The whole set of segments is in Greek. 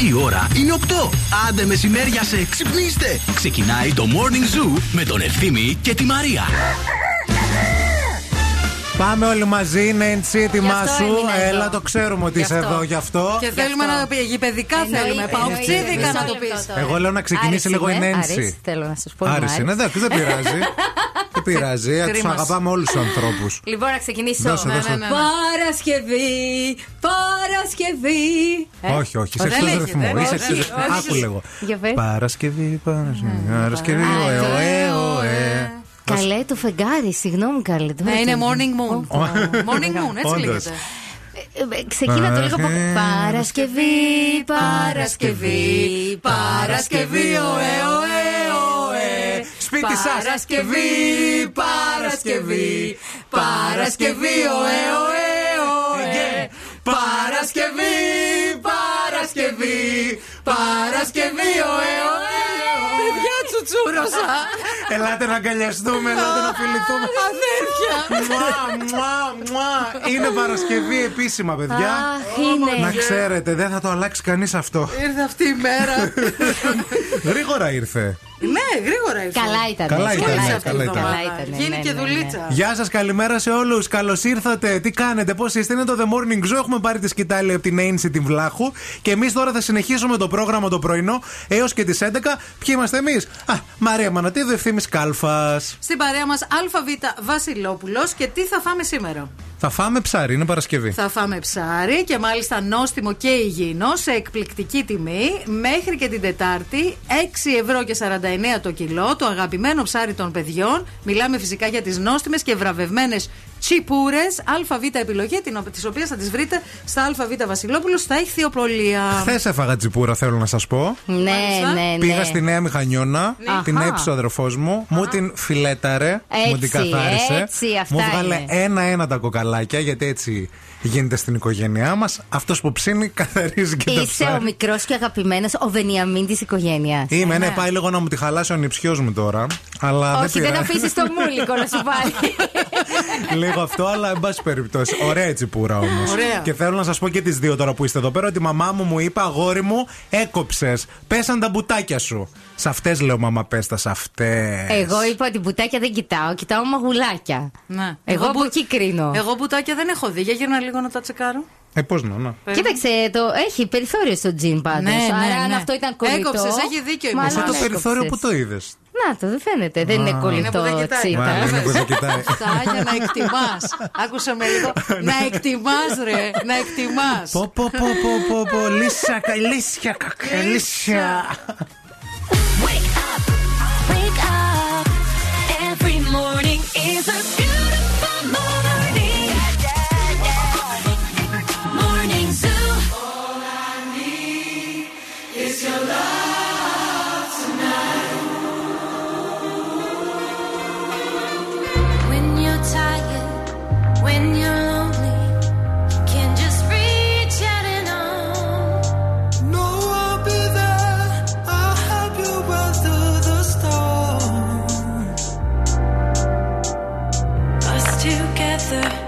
Η ώρα είναι 8. Άντε μεσημέρια σε ξυπνήστε. Ξεκινάει το Morning Zoo με τον Ευθύμη και τη Μαρία. Πάμε όλοι μαζί, Νέντσι, ετοιμάσου. έμεινα εδώ. Έλα, το ξέρουμε ότι Γι' είσαι αυτό. εδώ γι' αυτό. Και θέλουμε να το πει. Γηπαιδικά Εννοείται, θέλουμε. Παοξίδικα εννοείται. να το πεις. Μισό λεπτό. Εγώ λέω να ξεκινήσει Άρεσε λίγο η με, Νέντσι. άρεσε, θέλω να σας πω. Άρεσε, ναι, δεν δεν πειράζει. Δεν πειράζει, τους Κρίμα. αγαπάμε όλους τους ανθρώπους. Λοιπόν, να ξεκινήσω. Δώσε, Ναι, δώσε. ναι, ναι. Παρασκευή, Παρασκευή. Ε, Όχι, όχι, σε δεν αυτό έχει, ρυθμό. δεν Είσαι έχει. σε Όχι, ρυθμό. όχι. Άκου λίγο. Για πες. Παρασκευή, Παρασκευή, Παρασκευή, Α, ωε, το- ωε, ωε. Καλέ το φεγγάρι, συγγνώμη καλέ. το Ναι, είναι φεγγάρι. morning moon. Morning moon, έτσι Όντως. λέγεται. Ε, ε, Ξεκίνα το λίγο από. Παρασκευή, Παρασκευή, Παρασκευή, ωε, ωε, ωε. Σπίτι σας. Παρασκευή, Παρασκευή, Παρασκευή, ωε, ωε, ωε. Παρασκευή, Παρασκευή, Παρασκευή, ωε, ωε, ωε. Παιδιά τσουτσούρωσα. Ελάτε να αγκαλιαστούμε, ελάτε να φιληθούμε. Αδέρφια. Μουά, μουά, μουά. Είναι Παρασκευή επίσημα, παιδιά. Αχ, είναι. Να ξέρετε, δεν θα το αλλάξει κανείς αυτό. Ήρθε αυτή η μέρα. Γρήγορα ήρθε. Ναι, γρήγορα ήρθε. Καλά ήταν. Καλά ήταν, Πολύ ναι, σε αυτή καλά τη ήταν. εβδομάδα. Καλά ήταν, Γίνει ναι, και ναι, ναι. δουλίτσα. Γεια σας, καλημέρα σε όλους. Καλώς ήρθατε. Τι κάνετε, πώς είστε. Είναι το The Morning Zoo. Έχουμε πάρει τη σκητάλη από την Ainsi την Βλάχου. Και εμείς τώρα θα συνεχίσουμε το πρόγραμμα το πρωινό έως και τις 11. Ποιοι είμαστε εμείς; Α, Μαρία Μανατίδου, ευθύνη Κάλφας. Στην παρέα μας ΑΒ Βασιλόπουλος και τι θα φάμε σήμερα; Θα φάμε ψάρι, είναι Παρασκευή. Θα φάμε ψάρι και μάλιστα νόστιμο και υγιεινό σε εκπληκτική τιμή μέχρι και την Τετάρτη 6 ευρώ και 49 το κιλό το αγαπημένο ψάρι των παιδιών μιλάμε φυσικά για τις νόστιμες και βραβευμένες τσιπούρες ΑΒ επιλογή τις οποίες θα τις βρείτε στα ΑΒ Βασιλόπουλος στα ηχθειοπολία Χθες έφαγα τσιπούρα, θέλω να σας πω. Ναι, Μάλιστα. ναι, ναι. Πήγα στη Νέα Μηχανιώνα, την Αχα. έπεισε ο αδερφός μου, μου την φιλέταρε, μου την Έτσι, καθάρισε. έτσι, αυτά μου βγάλε είναι. ένα-ένα τα κοκαλάκια, γιατί έτσι γίνεται στην οικογένειά μας. Αυτός που ψήνει καθαρίζει και τα Είσαι ο ψάρι. μικρός και αγαπημένος, ο Βενιαμίν τη οικογένειας. Είμαι, ναι, πάει λίγο να μου τη χαλάσει ο νυψιό μου τώρα. Αλλά Όχι, δεν πειράζει. αφήσεις το μούλικο να σου πάρει. Λίγο αυτό, αλλά εν πάση περιπτώσει. Ωραία η τσιπούρα όμως. Ωραία. Και θέλω να σας πω και τις δύο τώρα που είστε εδώ πέρα ότι η μαμά μου μου είπε αγόρι μου, έκοψες. Πέσαν τα μπουτάκια σου. Σε αυτές λέω, μαμά, πες τα σε αυτές. Εγώ είπα ότι μπουτάκια δεν κοιτάω, κοιτάω μαγουλάκια. ναι. Εγώ από που- εκεί κρίνω. Εγώ μπουτάκια δεν έχω δει. Για γύρνα λίγο να τα τσεκάρω. Ε, πώς να, να. Κοίταξε, το έχει περιθώριο στο τζιν πάντως. Ναι, ναι, Άρα αν ναι. αυτό ήταν κολλητό. Έκοψες, έχει δίκιο η μάλλον μαμά. Αυτό το έκοψες. περιθώριο που το είδες. Να το, δεν φαίνεται. Δεν είναι Είναι κολλητό που δεν κοιτάει. τσίτα. Μάλλον είναι που δεν κοιτάει. Αυτά για να εκτιμάς. Άκουσα με λίγο. να εκτιμάς, ρε. Να εκτιμάς. Πω, πω, πω, πω, πω, πω, λύσια, καλύσια, κακαλύσια. Up. Every morning is a together,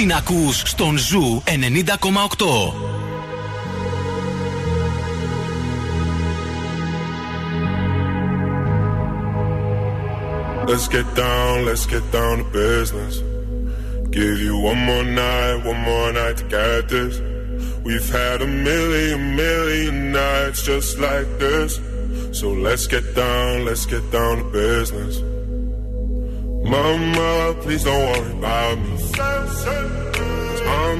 Την ακούς στον Ζου 90,8. Let's get down, let's get down to business. Give you one more night, one more night to get this. We've had a million, million nights just like this. So let's get down, let's get down to business. Mama, please don't worry about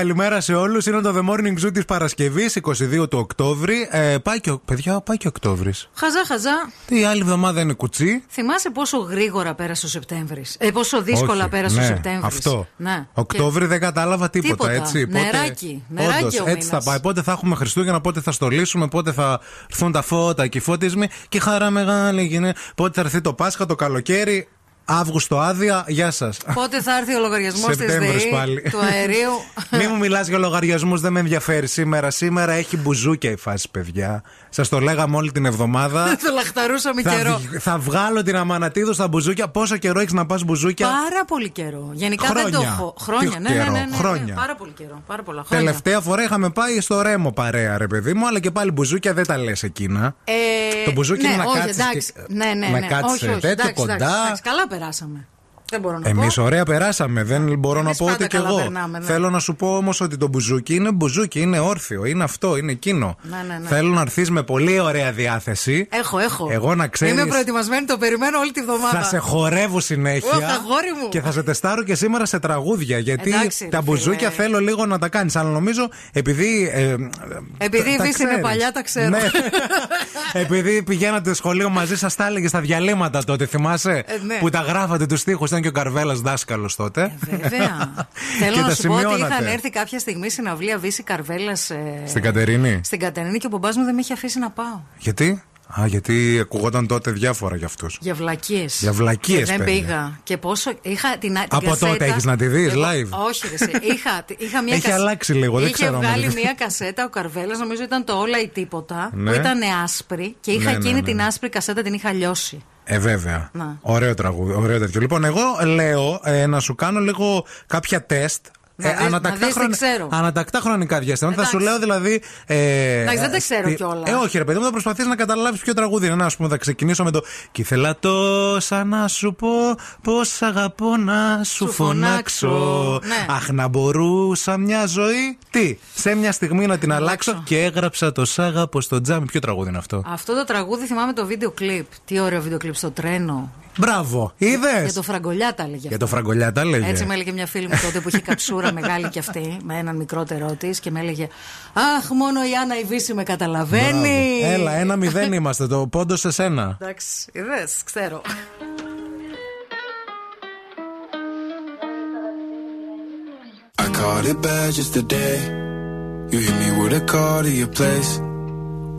καλημέρα σε όλους. Είναι το The Morning Zoo της Παρασκευής, 22 του Οκτώβρη. Ε, πάει και, ο- παιδιά, πάει και Οκτώβρης. Χαζά, χαζά. Τι άλλη εβδομάδα είναι κουτσί. Θυμάσαι πόσο γρήγορα πέρασε ο Σεπτέμβρης; Ε, πόσο δύσκολα Όχι, πέρασε ναι, ο Σεπτέμβρης. Αυτό. Ναι. Οκτώβρη δεν κατάλαβα τίποτα, Τίποτα. έτσι. Νεράκι, νεράκι Όντως, ο έτσι θα μήνας. πάει. Πότε θα έχουμε Χριστούγεννα, πότε θα στολίσουμε, πότε θα έρθουν τα φώτα και οι φώτισμοι. Και χαρά μεγάλη γίνεται. Πότε θα έρθει το Πάσχα, το καλοκαίρι. Αύγουστο άδεια, γεια σας. Πότε θα έρθει ο λογαριασμός της Σεπτέμβρης ΔΕΗ πάλι. του αερίου; Μη μου μιλάς για λογαριασμούς, δεν με ενδιαφέρει σήμερα. Σήμερα έχει μπουζούκια η φάση, παιδιά. Σας το λέγαμε όλη την εβδομάδα. το λαχταρούσαμε θα, καιρό. βγ- θα βγάλω την αμανατίδο στα μπουζούκια. Πόσο καιρό έχεις να πας μπουζούκια; Πάρα πολύ καιρό. Γενικά δεν το Χρόνια. έχω. Χρόνια, Τι ναι, ναι, καιρό, ναι, ναι, ναι. χρόνια. Πάρα πολύ καιρό. Πάρα πολλά χρόνια. Τελευταία φορά είχαμε πάει στο ρέμο παρέα, ρε παιδί μου, αλλά και πάλι μπουζούκια δεν τα λες εκείνα. Ε, Το μπουζούκι ναι, είναι να όχι, κάτσεις εντάξει. και- Ναι, ναι, να ναι. κάτσεις όχι, όχι, τέτοιο εντάξει, κοντά. εντάξει, εντάξει, καλά περάσαμε. Δεν μπορώ να Εμείς πω. ωραία περάσαμε. Δεν μπορώ Εμείς να πω πάντα ότι κι καλά εγώ. περνάμε, ναι. Θέλω να σου πω όμως ότι το μπουζούκι είναι μπουζούκι, είναι όρθιο, είναι αυτό, είναι εκείνο. Ναι, ναι, ναι. Θέλω να έρθεις με πολύ ωραία διάθεση. Έχω, έχω. Εγώ να ξέρει. Είμαι προετοιμασμένη, το περιμένω όλη τη βδομάδα. Θα σε χορεύω συνέχεια. Ωχ, αγόρι μου. Και θα σε τεστάρω και σήμερα σε τραγούδια. Γιατί Εντάξει, ρε τα φίλε. μπουζούκια θέλω λίγο να τα κάνεις. Αλλά νομίζω επειδή. Ε, Επειδή η τα Δύση είναι ξέρεις. παλιά, τα ξέρω. Ναι. επειδή πηγαίνατε σχολείο μαζί, σας τα έλεγες στα διαλύματα τότε, θυμάσαι. Ε, ναι. Που τα γράφατε τους τοίχου. Ήταν και ο Καρβέλας δάσκαλος τότε. Ε, Βέβαια. Θέλω Και να τα σου πω ότι σημειώνατε. είχαν έρθει κάποια στιγμή στην αυλία Βύση Καρβέλας. Στην Κατερίνη; Στην Κατερίνη και ο μπαμπάς μου δεν με είχε αφήσει να πάω. Γιατί; Α, γιατί ακουγόταν τότε διάφορα για αυτούς. Για βλακίες. Για βλακίες, Δεν παιδιά. πήγα. Και πόσο. Είχα την, την Από κασέτα, τότε έχεις να τη δεις Εγώ- live? Όχι, ρε, εσύ. είχα, είχα μια Έχει κασέ- αλλάξει λίγο, δεν είχε ξέρω αν βγάλει είναι. μια κασέτα ο Καρβέλας, νομίζω ήταν το Όλα ή Τίποτα. Ναι. Που ήταν άσπρη και είχα Ναι, ναι, εκείνη ναι, την ναι. άσπρη κασέτα, την είχα λιώσει. Ε, βέβαια. Να. Ωραίο τραγούδι, ωραίο τέτοιο. Λοιπόν, εγώ λέω ε, να σου κάνω λίγο κάποια τεστ Να δεις- να δεις τι ξέρω. ανατακτά χρονικά διαστήματα. Θα σου Εντάξει. λέω δηλαδή. Ε, Εντάξει, δεν τα ε, ξέρω τι- κιόλας. Ε, όχι, ρε παιδί μου, θα προσπαθήσει να καταλάβεις ποιο τραγούδι είναι. Να, ας πούμε, θα ξεκινήσω με το. Κι ήθελα τόσα να σου πω πώς αγαπώ να σου, Σου φωνάξω. φωνάξω. Ναι. Αχ, να μπορούσα μια ζωή. Τι, σε μια στιγμή να την αλλάξω. αλλάξω. Και έγραψα το σ' αγαπώ στο τζάμι. Ποιο τραγούδι είναι αυτό; Αυτό το τραγούδι θυμάμαι το βίντεο κλιπ. Τι ωραίο βίντεο κλιπ στο τρένο. Μπράβο, είδες; Για το φραγκολιά τα έλεγε. Για το φραγκολιά τα λέγε. Έτσι με έλεγε μια φίλη μου τότε που είχε καψούρα μεγάλη κι αυτή, με έναν μικρότερό της και με έλεγε Αχ, μόνο η Άννα η Βύση με καταλαβαίνει. Μπράβο. Έλα, ένα μηδέν είμαστε. Το πόντος σε σένα. Εντάξει, είδες, ξέρω. I caught it bad just today. You hit me with a call to your place.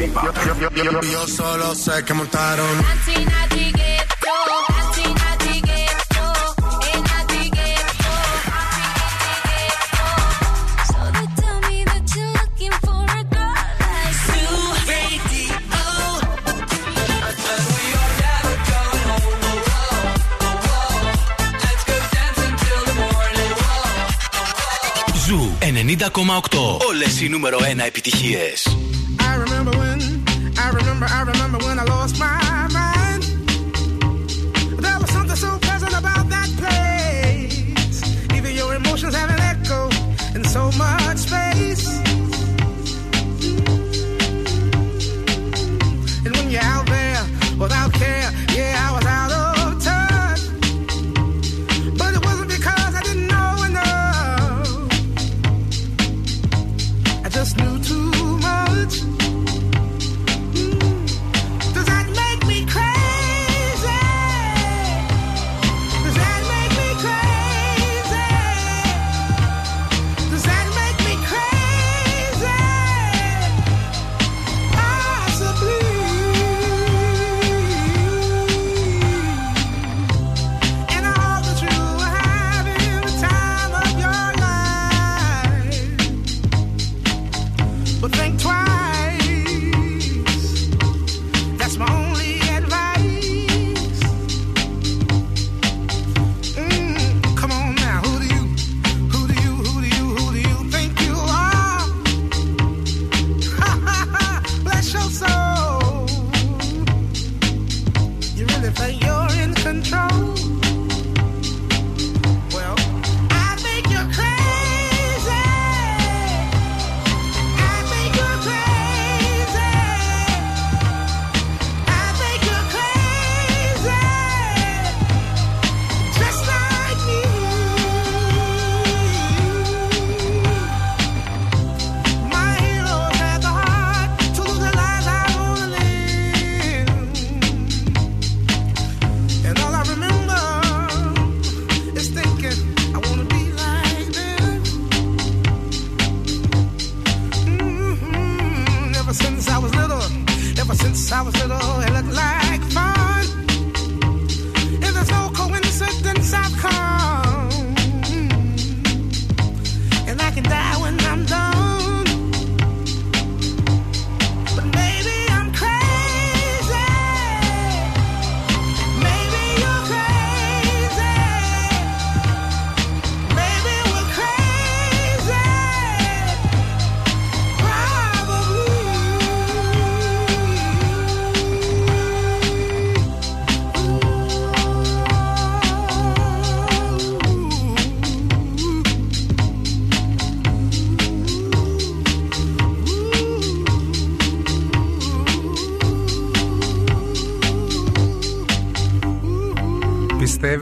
Yo solo sé que montaron. Ζου 90,8. Όλες οι νούμερο 1 επιτυχίες. I remember I remember when I lost my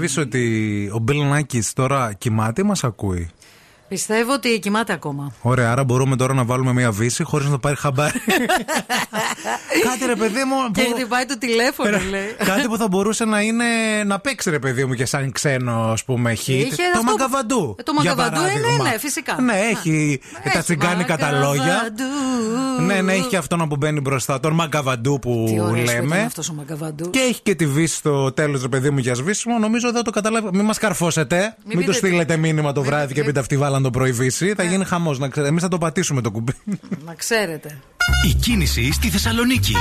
Πιστεύει ότι ο Μπιλ Νάκης τώρα κοιμάται ή μας ακούει; Πιστεύω ότι κοιμάται ακόμα. Ωραία, άρα μπορούμε τώρα να βάλουμε μια βύση χωρίς να το πάρει χαμπάρι. Κάτι ρε παιδί μου. Και που- χτυπάει το τηλέφωνο, λέει. Κάτι που θα μπορούσε να είναι να παίξει ρε παιδί μου και σαν ξένο ας πούμε hit. Είχε το αυτό- Μαγκαβαντού. Ε, το για Μαγκαβαντού είναι, παράδειγμα. ναι, φυσικά. Ναι, έχει τα τσιγκάνικα τα λόγια. Μαγκαβαντού. Ναι, ναι, έχει και αυτόν που μπαίνει μπροστά. Τον Μαγκαβαντού που Τι ωραίος που ήταν λέμε. αυτός ο Μαγκαβαντού. Και έχει και τη βύση στο τέλος, ρε παιδί μου, για σβήσιμο. Νομίζω δεν το καταλάβει. Μην μας καρφώσετε. Μην, πείτε του στείλετε μήνυμα το Μην βράδυ πείτε- και πείτε αυτοί βάλαν το πρωί βύση. Θα γίνει χαμός. Να ξέρετε. Εμείς θα το πατήσουμε το κουμπί. Να ξέρετε. Η κίνηση στη Θεσσαλονίκη.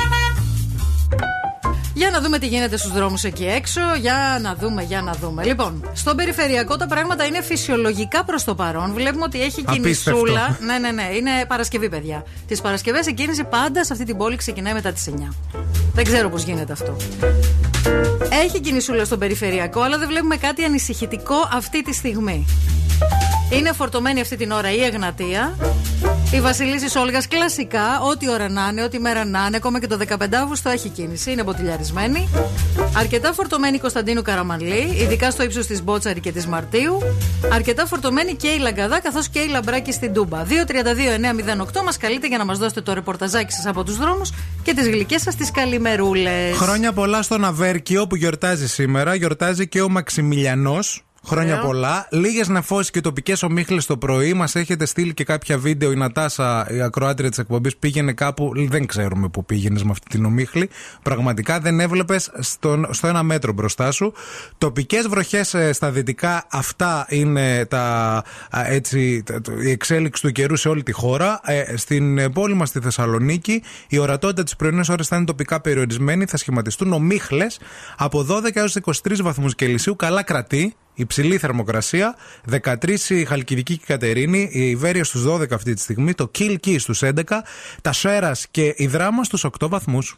Για να δούμε τι γίνεται στους δρόμους εκεί έξω. Για να δούμε, για να δούμε. Λοιπόν, στον περιφερειακό τα πράγματα είναι φυσιολογικά προς το παρόν. Βλέπουμε ότι έχει Απίστευτο. κινησούλα. Ναι, ναι, ναι. Είναι Παρασκευή, παιδιά. Τις Παρασκευές η κίνηση πάντα σε αυτή την πόλη ξεκινάει μετά τις 9. Δεν ξέρω πώς γίνεται αυτό. Έχει κινησούλα στον περιφερειακό, αλλά δεν βλέπουμε κάτι ανησυχητικό αυτή τη στιγμή. Είναι φορτωμένη αυτή την ώρα η Εγνατία. Η Βασιλίση Όλγας κλασικά, ό,τι ώρα να είναι, ό,τι μέρα να είναι, ακόμα και το 15 Αύγουστο έχει κίνηση, είναι μποτιλιαρισμένη. Αρκετά φορτωμένη η Κωνσταντίνου Καραμανλή, ειδικά στο ύψος της Μπότσαρη και της Μαρτίου. Αρκετά φορτωμένη και η Λαγκαδά, καθώς και η Λαμπράκη στην Τούμπα. 232-908 μας καλείτε για να μας δώσετε το ρεπορταζάκι σας από τους δρόμους και τις γλυκές σας τις καλημερούλες. Χρόνια πολλά στον Αβέρκιο που γιορτάζει σήμερα. Γιορτάζει και ο Μαξιμιλιανός. Χρόνια Ωραίο. πολλά. Λίγες νεφώσεις και τοπικές ομίχλες το πρωί. Μας έχετε στείλει και κάποια βίντεο. Η Νατάσα, η ακροάτρια της εκπομπής, πήγαινε κάπου. Δεν ξέρουμε πού πήγαινες με αυτή την ομίχλη. Πραγματικά δεν έβλεπες στο ένα μέτρο μπροστά σου. Τοπικές βροχές στα δυτικά. Αυτά είναι τα, α, έτσι, τα- το- η εξέλιξη του καιρού σε όλη τη χώρα. Ε, στην ε, πόλη μας στη Θεσσαλονίκη η ορατότητα τι πρωινέ ώρε θα είναι τοπικά περιορισμένη. Θα σχηματιστούν ομίχλες από 12 έως 23 βαθμούς Κελσίου. Καλά κρατεί. Υψηλή θερμοκρασία, 13 η Χαλκιδική και η Κατερίνη, η Ιβέρεια στους 12 αυτή τη στιγμή, το Κιλκί στους 11, τα Σέρας και η Δράμα στους 8 βαθμούς.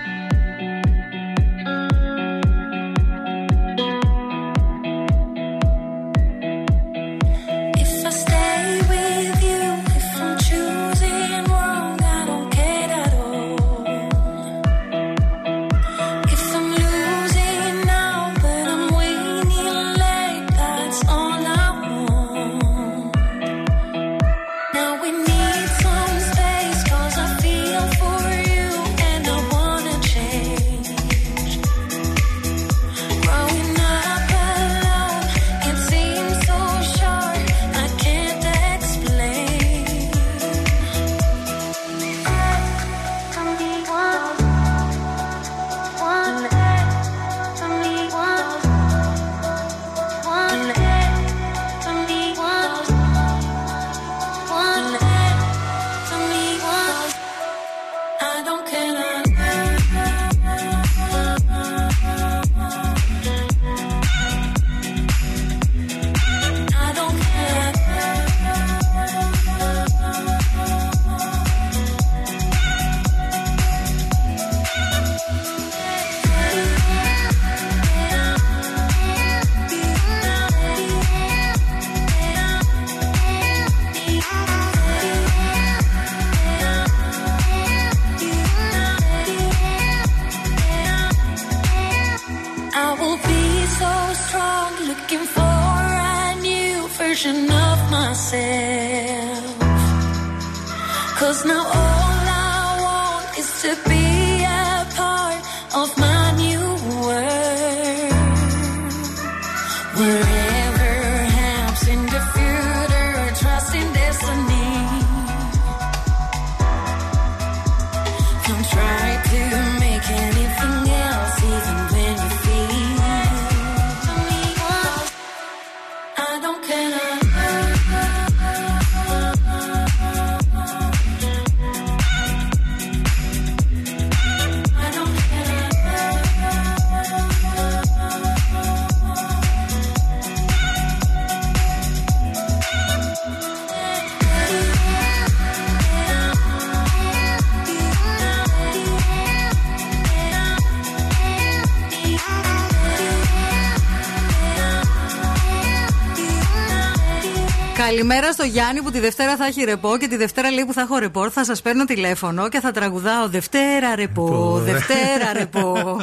Καλημέρα στο Γιάννη που τη Δευτέρα θα έχει ρεπό και τη Δευτέρα λέει που θα έχω ρεπό. Θα σας παίρνω τηλέφωνο και θα τραγουδάω Δευτέρα ρεπό, Πω, δε. Δευτέρα ρεπό.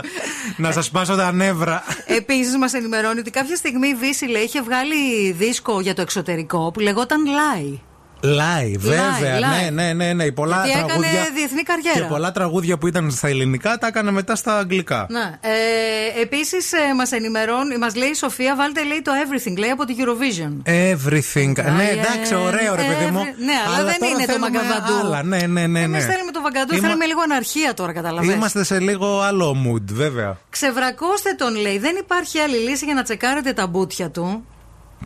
Να σας πάσω τα νεύρα. Επίσης, μας ενημερώνει ότι κάποια στιγμή η Βύση λέει είχε βγάλει δίσκο για το εξωτερικό που λεγόταν Lie. Live, βέβαια. live. Ναι, ναι, ναι, ναι. Πολλά Γιατί έκανε τραγούδια. διεθνή καριέρα. Και πολλά τραγούδια που ήταν στα ελληνικά τα έκανε μετά στα αγγλικά. Ναι. Ε, Επίσης, ε, μας ενημερώνει, μας λέει η Σοφία, βάλτε λέει το Everything, λέει από τη Eurovision. Everything. Ναι, ναι, εντάξει, ωραίο ρε παιδί μου. Every- ναι, αλλά δεν τώρα είναι το θέλουμε Μαγκαβαντού. Άλλα. Ναι, ναι, ναι. Εμείς ναι. θέλουμε το βαγκαντού, Είμα- θέλουμε λίγο αναρχία τώρα, καταλαβαίνετε. Είμαστε σε λίγο άλλο mood, βέβαια. Ξεβρακώστε τον, λέει. Δεν υπάρχει άλλη λύση για να τσεκάρετε τα μπουτια του.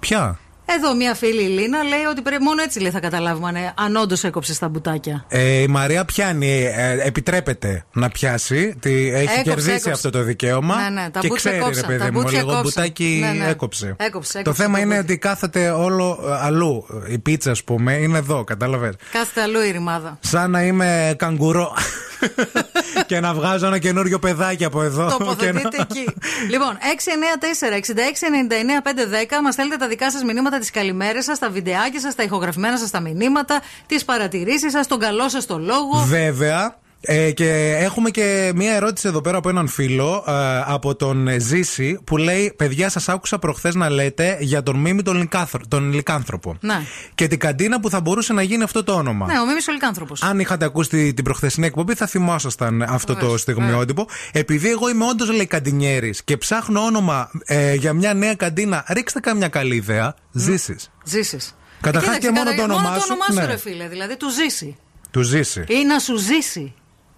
Ποια; Εδώ μια φίλη η Λίνα λέει ότι πρέπει, μόνο έτσι λέει, θα καταλάβουμε αν, αν όντως έκοψε τα μπουτάκια. Ε, η Μαρία πιάνει, ε, επιτρέπεται να πιάσει. Τι, έχει Έκοψε, κερδίσει έκοψε. αυτό το δικαίωμα. Ναι, ναι, τα και μπούτια ξέρει, κόψαν, ρε τα παιδί μου, μπούτια λίγο κόψαν. μπουτάκι Ναι, ναι. έκοψε. Έκοψε, Το έκοψε θέμα το είναι μπούτι. ότι κάθεται όλο ε, αλλού. Η πίτσα, ας πούμε, είναι εδώ, κατάλαβες. Κάθεται αλλού η ρημάδα. Σαν να είμαι καγκουρό. και να βγάζω ένα καινούριο παιδάκι από εδώ. Και Τοποθετείτε να- εκεί. λοιπόν, 694-6699-510 μας στέλνετε τα δικά σας μηνύματα, τις καλημέρες σας, τα βιντεάκια σας, τα ηχογραφημένα σας τα μηνύματα, τις παρατηρήσεις σας, τον καλό σας το λόγο. Βέβαια. Ε, και έχουμε και μία ερώτηση εδώ πέρα από έναν φίλο ε, από τον Ζήση που λέει: Παιδιά, σας άκουσα προχθές να λέτε για τον Μίμη τον, λικάνθρω- τον Λικάνθρωπο. Ναι. Και την καντίνα που θα μπορούσε να γίνει αυτό το όνομα. Ναι, ο Μίμης ο Λικάνθρωπο. Αν είχατε ακούσει τη- την προχθεσινή εκπομπή, θα θυμόσασταν αυτό το Βεβαίως, στιγμιότυπο. Επειδή εγώ είμαι όντως λέει καντινιέρης και ψάχνω όνομα ε, για μια νέα καντίνα, ρίξτε καμιά καλή ιδέα. Ζήσει. Ζήσει. Καταρχάς και μόνο το όνομά μόνο το σου, όνομά σου, ναι. ρε φίλε. Δηλαδή του ζήσει. Του ζήσει. Ή να σου ζήσει.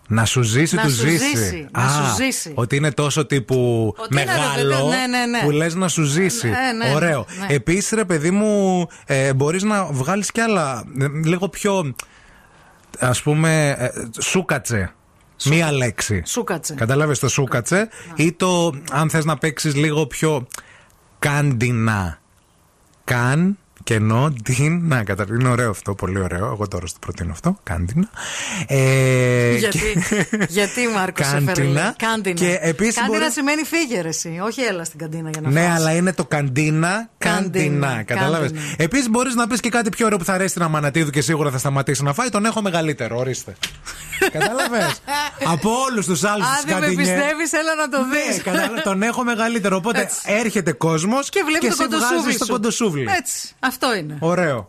Να σου ζήσει, Να του σου ζήσει. ζήσει, να σου ζήσει. Ότι είναι τόσο τύπου Ότι είναι, ρε μεγάλο παιδί, ναι, ναι, ναι. που λες να σου ζήσει. Ναι, ναι, Ωραίο. ναι. Επίσης, ρε παιδί μου, ε, μπορείς να βγάλεις κι άλλα ε, λίγο πιο. Α πούμε, ε, σούκατσε. Μία λέξη. Σούκατσε. Κατάλαβε το σούκατσε; Ή το, αν θες να παίξεις λίγο πιο κάντινα. Καν και την. Να, καταρχήν είναι ωραίο αυτό, πολύ ωραίο. Εγώ τώρα το προτείνω αυτό. Κάντινα. Ε, γιατί, και... γιατί Μάρκος Κάντινα. Κάντινα. Και επίσης κάντινα μπορεί... σημαίνει φύγερεση. Όχι έλα στην καντίνα για να Ναι, φάσεις. αλλά είναι το καντίνα. Κάντινα. Κατάλαβες; Επίσης μπορείς να πεις και κάτι πιο ωραίο που θα αρέσει την Αμανατίδου και σίγουρα θα σταματήσει να φάει. Τον έχω μεγαλύτερο. Ορίστε. Κατάλαβες; Από όλους τους άλλους τους καντινιέ. Αν δεν πιστεύεις, έλα να το ναι, δεις. Ναι, τον έχω μεγαλύτερο. Οπότε έρχεται κόσμος και βλέπεις το κοντοσούβλι. Αυτό είναι. Ωραίο.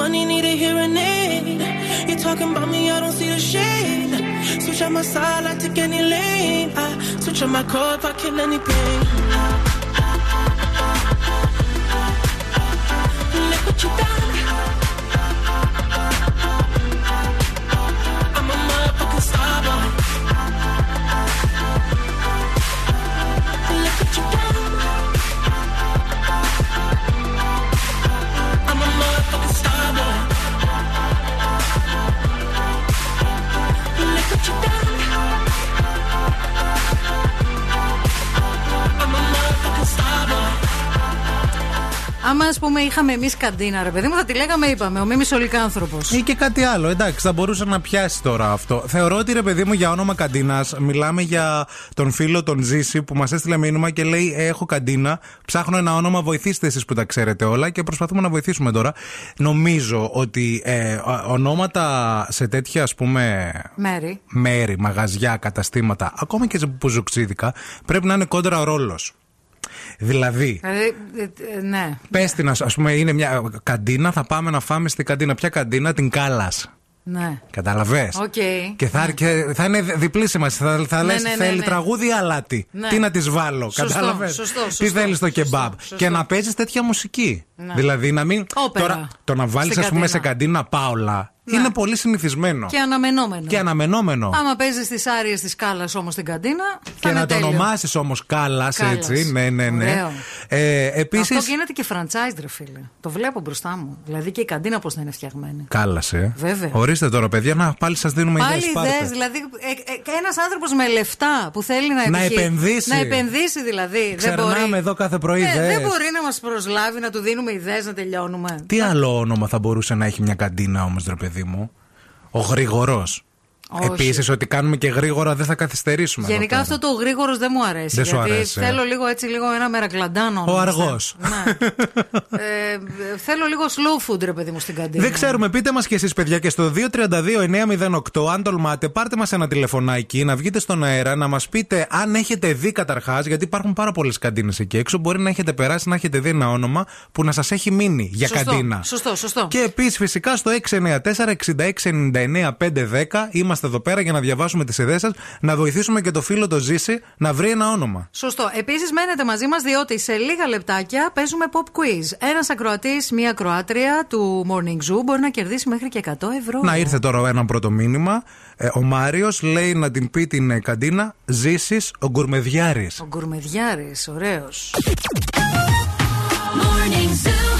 Money, need a hearing aid. You talking about me, I don't see the shade. Switch on my side, I take any lane. I switch on my core if I kill any pain. Πούμε είχαμε εμείς καντίνα, ρε παιδί μου, θα τη λέγαμε, είπαμε, ο Μίμης Ολικάνθρωπος. Ή και κάτι άλλο. Εντάξει, θα μπορούσε να πιάσει τώρα αυτό. Θεωρώ ότι ρε παιδί μου για όνομα καντίνας, μιλάμε για τον φίλο τον Ζήση που μας έστειλε μήνυμα και λέει: Έχω καντίνα, ψάχνω ένα όνομα, βοηθήστε εσείς που τα ξέρετε όλα και προσπαθούμε να βοηθήσουμε τώρα. Νομίζω ότι ε, ο- ονόματα σε τέτοια ας πούμε Μέρη. μέρη, μαγαζιά, καταστήματα, ακόμα και σε πουζουξίδικα, πρέπει να είναι κόντρα ο ρόλος. Δηλαδή, Δηλαδή, ε, ε, ναι. πες την, α πούμε, είναι μια καντίνα, θα πάμε να φάμε στην καντίνα. Ποια καντίνα, την Κάλλα. Ναι. Κατάλαβες; Οκ. Και θα, και θα είναι διπλή σημασία. Θα, θα Ναι, λες, ναι, ναι, θέλει ναι. τραγούδι ή αλάτι; Ναι. Τι να της βάλω. Σωστό, Κατάλαβες; σωστό, Τι σωστό, θέλεις στο σωστό, κεμπάμπ; σωστό. Και να παίζεις τέτοια μουσική. Ναι. Δηλαδή να μην. Όπερα. Τώρα, το να βάλεις, Στην ας πούμε, καντίνα. σε καντίνα Πάολα είναι πολύ συνηθισμένο. Και αναμενόμενο. Και αναμενόμενο. Άμα παίζεις τις άριες της κάλας όμως στην καντίνα. θα Και είναι να το τέλειο. ονομάσεις όμως Κάλλα, Κάλλας. έτσι. Ναι, ναι, ναι. Ωραίο. Ε, Επίση. Αυτό γίνεται και franchise, ρε φίλε. Το βλέπω μπροστά μου. Δηλαδή και η καντίνα πώς θα είναι φτιαγμένη. Κάλασε. Βέβαια. Ορίστε τώρα, παιδιά, να πάλι σας δίνουμε Πάλι ιδέες, πάρτε. ιδέες, δηλαδή ένας άνθρωπος με λεφτά που θέλει να, Να επιχει- επενδύσει. Να επενδύσει δηλαδή. δεν Ξερνάμε μπορεί. εδώ κάθε πρωί Ε, ιδέες. δεν μπορεί να μας προσλάβει, να του δίνουμε ιδέες, να τελειώνουμε. Τι άλλο όνομα θα μπορούσε να έχει μια καντίνα όμως, ρε παιδί; Μου. Ο γρήγορο. Όχι. Επίσης, ότι κάνουμε και γρήγορα δεν θα καθυστερήσουμε. εδώ Γενικά πέρα. αυτό το γρήγορος δεν μου αρέσει. Δεν σου γιατί αρέσει, ε; θέλω λίγο έτσι, λίγο ένα μερακλαντάνο. Ο αργός. Ναι. ε, θέλω λίγο slow food, ρε παιδί μου, στην καντίνα. Δεν ξέρουμε, πείτε μας κι εσείς, παιδιά, και στο 232-908, αν τολμάτε, πάρτε μας ένα τηλεφωνάκι, να βγείτε στον αέρα, να μας πείτε αν έχετε δει καταρχάς, γιατί υπάρχουν πάρα πολλές καντίνες εκεί έξω. Μπορεί να έχετε περάσει, να έχετε δει ένα όνομα που να σας έχει μείνει για Σωστό, καντίνα. Σωστό, σωστό. Και επίσης, φυσικά, στο 694-6699-510 είμαστε εδώ πέρα για να διαβάσουμε τις ιδέες σας, να βοηθήσουμε και το φίλο το Ζήση να βρει ένα όνομα. Σωστό. Επίσης, μένετε μαζί μας διότι σε λίγα λεπτάκια παίζουμε pop quiz. Ένας ακροατής, μία ακροάτρια του Morning Zoo μπορεί να κερδίσει μέχρι και 100 ευρώ. Να ήρθε τώρα ένα πρώτο μήνυμα. Ε, ο Μάριος λέει να την πει την ε, καντίνα Ζήσει ο Γκουρμεδιάρης. Ο Γκουρμεδιάρης, ωραίος. Morning Zoo.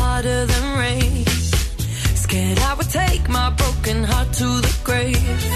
grave.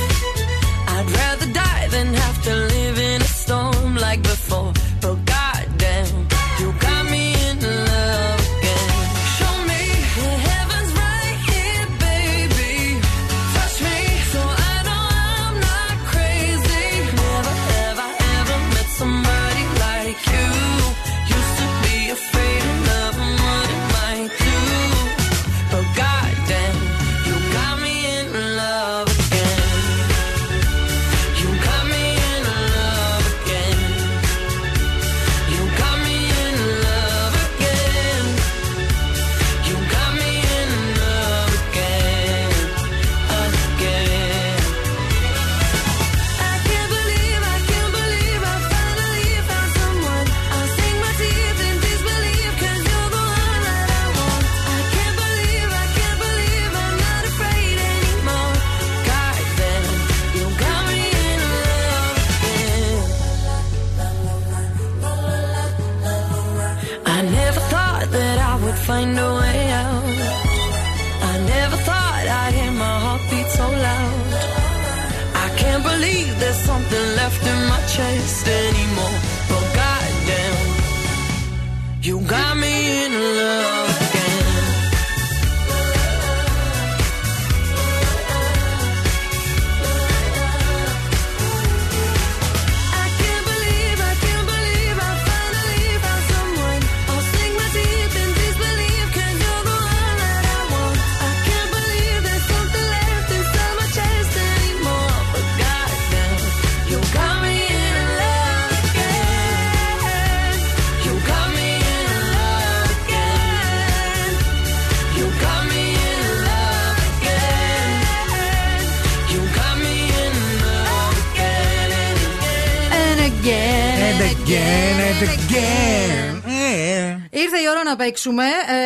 Παίξουμε.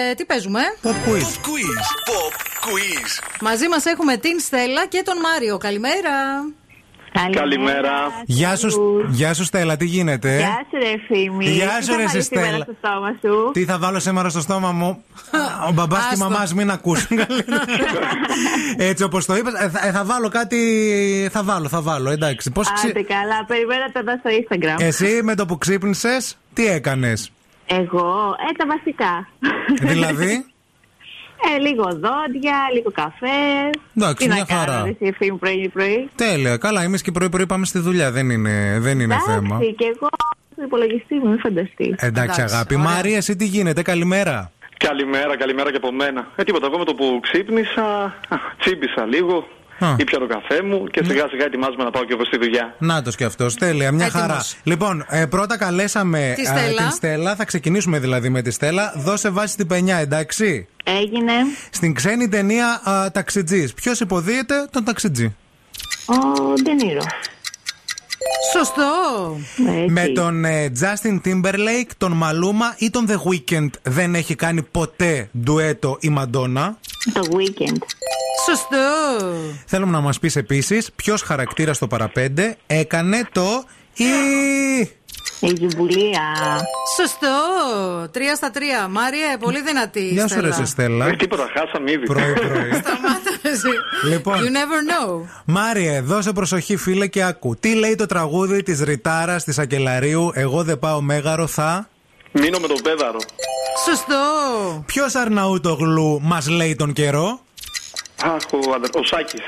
Ε, τι παίζουμε; Pop quiz. Quiz. Pop quiz. Μαζί μας έχουμε την Στέλλα και τον Μάριο. Καλημέρα. Καλημέρα. Γεια σου, γεια σου Στέλλα, τι γίνεται; Γεια σου, ρε Φίμη. Γεια Τι σου, θα ρε, βάλεις σήμερα Στέλλα. στο στόμα σου; Τι θα βάλω σήμερα στο στόμα μου; Ο μπαμπάς και η Άστο. μαμά μην ακούσουν. Έτσι όπως το είπα, θα, ε, θα βάλω κάτι. Θα βάλω, θα βάλω, εντάξει. Πώς ξυ- Άντε καλά, περιμένω το δω στο Instagram. Εσύ με το που ξύπνησες, τι έκανες; Εγώ, ε, τα βασικά. δηλαδή; Ε, λίγο δόντια, λίγο καφέ. Εντάξει, Τι μια να χαρά. κάνω, ρε, εσύ Φίμη πρωί-πρωί. Τέλεια. Καλά, εμείς και πρωί-πρωί πάμε στη δουλειά. Δεν είναι, δεν είναι θέμα. Εντάξει, και εγώ στο υπολογιστή μου, μην φανταστείς. Εντάξει, αγάπη. Μαρία, εσύ τι γίνεται, καλημέρα. Καλημέρα, καλημέρα και από μένα. Ε, τίποτα, εγώ με το που ξύπνησα, α, τσίμπησα λίγο, Α. ήπια το καφέ μου και σιγά σιγά ετοιμάζομαι να πάω και εγώ στη δουλειά. Νάτος και αυτό. Τέλεια, μια Έτοιμος. χαρά. Λοιπόν, ε, πρώτα καλέσαμε Τη ε, Στέλλα. την Στέλλα. Θα ξεκινήσουμε δηλαδή με τη Στέλλα. Δώσε βάση την πενιά, εντάξει. Έγινε Στην ξένη ταινία Ταξιτζής. Ποιος υποδίεται τον ταξιτζή; ο Ντενίρο. Σωστό. Έτσι. Με τον ε, Justin Timberlake, τον Μαλούμα ή τον The Weeknd δεν έχει κάνει ποτέ ντουέτο η Μαντόνα; Το weekend. Σωστό. Θέλουμε να μας πεις επίσης ποιος χαρακτήρας στο παραπέντε έκανε το «Η». Η Ζουμπουλία. Σωστό. Τρία στα τρία. Μάρια, πολύ δυνατή. Γεια σου ρε Στέλλα. σε Στέλλα. Ε, τίποτα, χάσαμε ήδη. Πρωί πρωί. Σταμάτα εσύ. Λοιπόν. You never know. Μάριε, δώσε προσοχή φίλε και άκου. Τι λέει το τραγούδι της Ριτάρας της Ακελαρίου «Εγώ δεν πάω μέγαρο θα...» Μείνω με τον πέδαρο. Σωστό. Ποιος Αρναούτογλου μας λέει τον καιρό; Αχ, ο, ανδρα- ο Σάκης.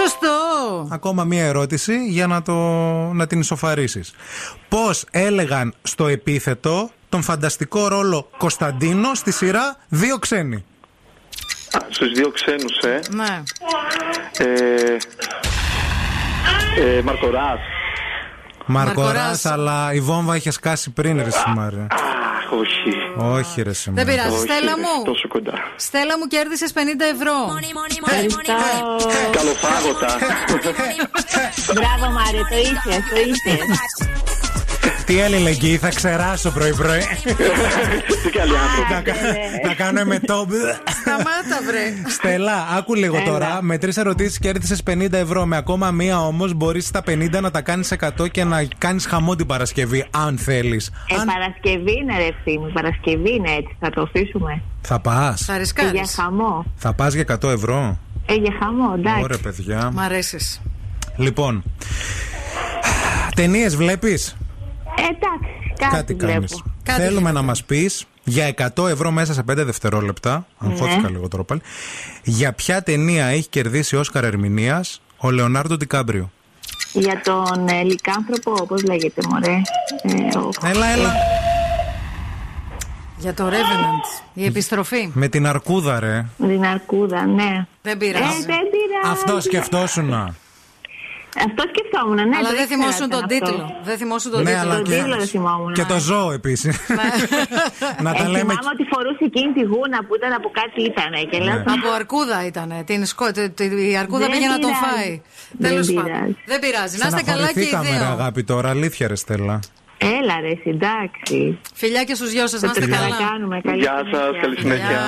Σωστό. Ακόμα μία ερώτηση για να, το, να την ισοφαρίσεις. Πώς έλεγαν στο επίθετο τον φανταστικό ρόλο Κωνσταντίνο στη σειρά Δύο Ξένοι. Α, στους δύο ξένους, ε. Ναι. ε, ε Μαρκοράς. Μαρκοράς, Μαρκοράς. αλλά η βόμβα είχε σκάσει πριν ρε Σιμάρια. Αχ, όχι. Όχι ρε Δεν Σιμάρια. πειράζει. Όχι, Στέλλα ρε, μου. Τόσο κοντά. Στέλλα μου κέρδισες 50 ευρώ. Καλοφάγωτα. Μπράβο, Μάρια, το είσαι, το είσαι. Τι αλληλεγγύη, θα ξεράσω πρωί-πρωί. Τι καλή Να ναι. κάνω με το. Σταμάτα, βρε. Στελά, άκου λίγο τώρα. Με τρεις ερωτήσεις κέρδισες 50 ευρώ. Με ακόμα μία όμως μπορείς τα 50 να τα κάνεις 100 και να κάνεις χαμό την Παρασκευή, αν θέλεις. Ε, αν... Παρασκευή είναι ρε μου, η Παρασκευή είναι έτσι, θα το αφήσουμε. Θα πας. Θα ρισκάρεις. Ε, για χαμό. Θα πας για 100 ευρώ. Ε, για χαμό, εντάξει. Ωραία, παιδιά. Μ' αρέσεις. Λοιπόν, ταινίες βλέπεις; Εντάξει, κάτι, κάτι κάνεις. Κάτι Θέλουμε βλέπω. να μας πεις για 100 ευρώ μέσα σε 5 δευτερόλεπτα, αν ναι. λίγο τώρα πάλι, για ποια ταινία έχει κερδίσει Όσκαρ ερμηνείας ο Λεωνάρντο Ντικάμπριο; Για τον ε, λικάνθρωπο, όπως λέγεται, μωρέ. Ε, ο... Έλα, έλα. Για το Revenant. Η επιστροφή. Με την αρκούδα, ρε. Με την αρκούδα, ναι. Δεν πειράζει. Ε, δεν πειράζει. Αυτό σκεφτόσουνα. Αυτό σκεφτόμουν, ναι. Αλλά δεν θυμόσουν τον τίτλο. Δεν θυμόσουν τον ναι, τίτλο. Τον τίτλο δεν θυμόμουν. Και το ναι. ζώο επίσης. Ναι. Να ε, τα λέμε. Θυμάμαι ότι φορούσε εκείνη τη γούνα που ήταν από κάτι ήταν. Από αρκούδα ήταν. Η αρκούδα πήγε να τον φάει. Τέλος πάντων. Δεν πειράζει. Να είστε καλά και οι δύο. αγάπη τώρα, αλήθεια ρε Στέλλα. Έλα ρε, συντάξει. Φιλιά και στους δυο σας, να είστε καλά. Γεια σας, καλή συνέχεια.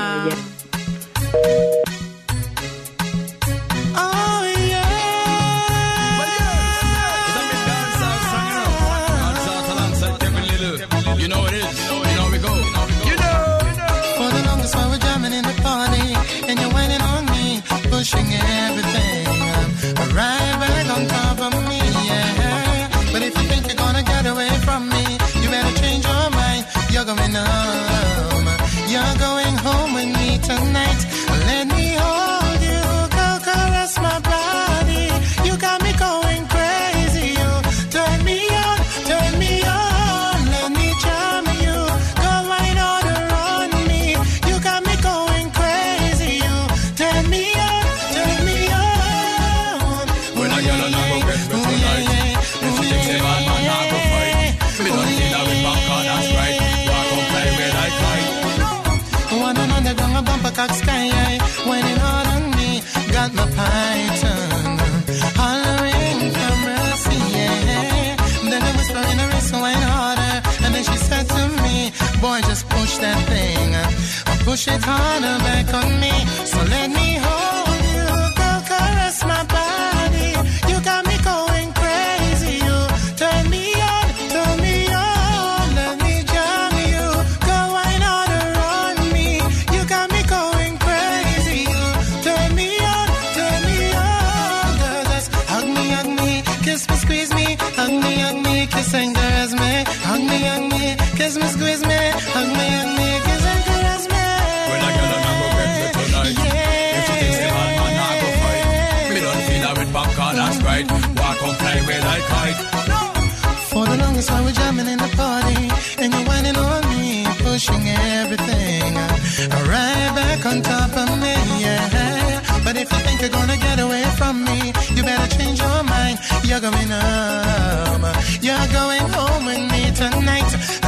boy, just push that thing. Push it harder back on me, so let me hold. you're going home. You're going home with me tonight.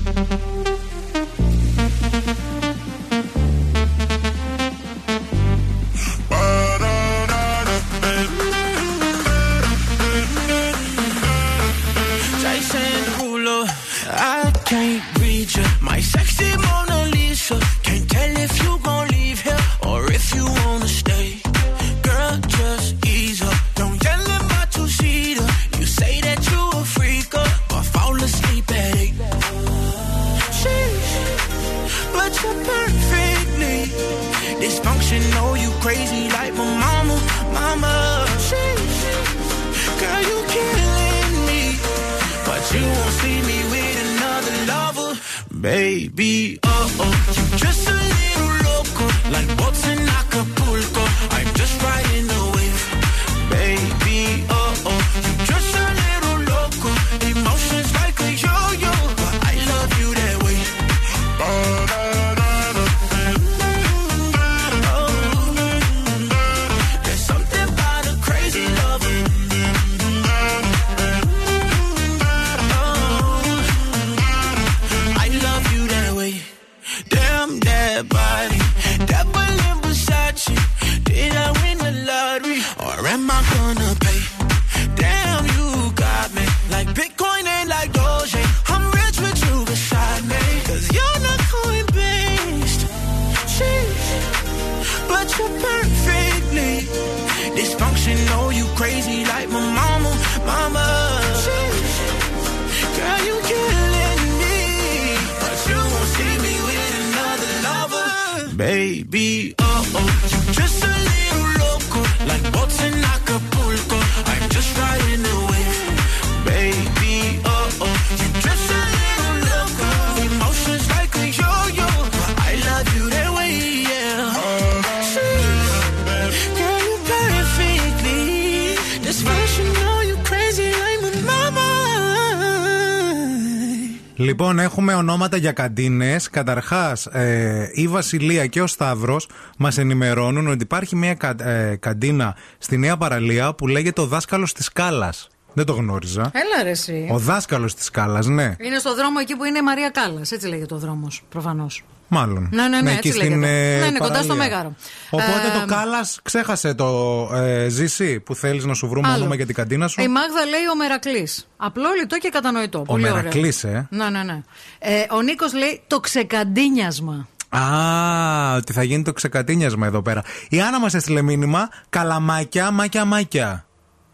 Έχουμε ονόματα για καντίνες. Καταρχάς, ε, η Βασιλεία και ο Σταύρος μας ενημερώνουν ότι υπάρχει μια κα- ε, καντίνα στη Νέα Παραλία που λέγεται ο δάσκαλος της Κάλας. Δεν το γνώριζα. Έλα ρε εσύ. Ο δάσκαλος της Κάλας, ναι. Είναι στο δρόμο εκεί που είναι η Μαρία Κάλλα. Έτσι λέγεται ο δρόμος, προφανώς. Μάλλον. Ναι, ναι, ναι, εκεί έτσι στην, λέγεται. ε, ναι, ναι, κοντά στο παραλία. Μέγαρο. Οπότε Ε, το Κάλλας ξέχασε το ε, ζήσει που θέλεις να σου βρούμε Άλλο. όνομα για την καντίνα σου; Η Μάγδα λέει ο Μερακλής. Απλό, λιτό και κατανοητό. Ο Πολύ ωραίο. Μερακλής, ε. Ναι, ναι, ναι. Ε, ο Νίκος λέει το ξεκαντίνιασμα. Α, ότι θα γίνει το ξεκατίνιασμα εδώ πέρα. Η Άννα μας έστειλε μήνυμα καλαμάκια, μάκια, μάκια.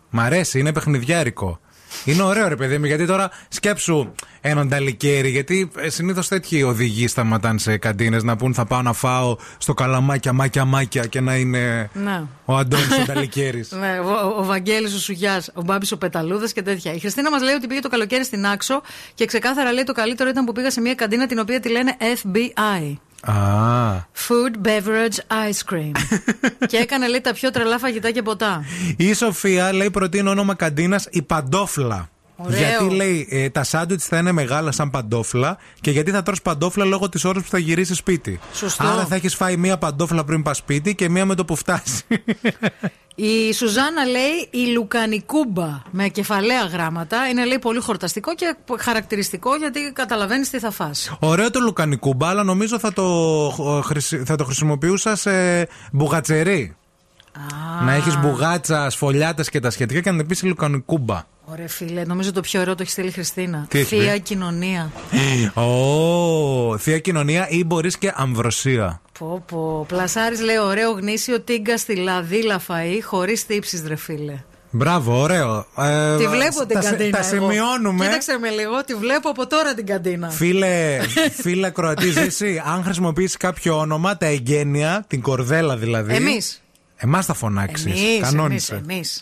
Μ' αρέσει, είναι παιχνιδιάρικο. Είναι ωραίο ρε παιδί μου, γιατί τώρα σκέψου έναν ταλικέρι. Γιατί συνήθως τέτοιοι οδηγοί σταματάνε σε καντίνες να πούν θα πάω να φάω στο καλαμάκια, μάκια, μάκια και να είναι Ναι. ο Αντώνης ο ταλικέρι. Ναι, ο, ο Βαγγέλης ο Σουγιάς, ο Μπάμπης ο Πεταλούδας και τέτοια. Η Χριστίνα μας λέει ότι πήγε το καλοκαίρι στην Άξο και ξεκάθαρα λέει το καλύτερο ήταν που πήγα σε μια καντίνα την οποία τη λένε FBI. Α, Food Beverage Ice Cream. και έκανε λέει τα πιο τρελά φαγητά και ποτά. η Σοφία λέει προτείνω όνομα καντίνας η Παντόφλα. Ωραίο. Γιατί λέει ε, τα σάντουιτς θα είναι μεγάλα σαν παντόφλα και γιατί θα τρως παντόφλα λόγω της ώρας που θα γυρίσει σπίτι. Σωστό. Άρα θα έχεις φάει μία παντόφλα πριν πας σπίτι και μία με το που φτάσεις. Η Σουζάνα λέει η Λουκανικούμπα με κεφαλαία γράμματα. Είναι λέει πολύ χορταστικό και χαρακτηριστικό γιατί καταλαβαίνεις τι θα φας. Ωραίο το λουκανικούμπα, αλλά νομίζω θα το, ε, χρησι- θα το χρησιμοποιούσα σε μπουγατσερί. Να έχεις μπουγάτσα, σφολιάτες και τα σχετικά και να πεις λουκανικούμπα. Ωραία φίλε, νομίζω το πιο ωραίο το έχει στείλει η Χριστίνα. Τι έχει Θεία πει; κοινωνία. Ω, θεία κοινωνία ή μπορείς και αμβροσία. Πω πω. Πλασάρης λέει ωραίο γνήσιο τίγκα στη λαδίλα φαΐ χωρίς τύψεις ρε φίλε. Μπράβο, ωραίο. Ε, Τη βλέπω την τα, σε- καντίνα. Τα εγώ. σημειώνουμε. Κοίταξε με λίγο, τη βλέπω από τώρα την καντίνα. Φίλε, φίλε Κροατή, εσύ, αν χρησιμοποιήσει κάποιο όνομα, τα εγγένεια, την κορδέλα δηλαδή. Εμείς. Εμάς θα φωνάξεις. Εμείς, εμείς, Κανόνισε. εμείς.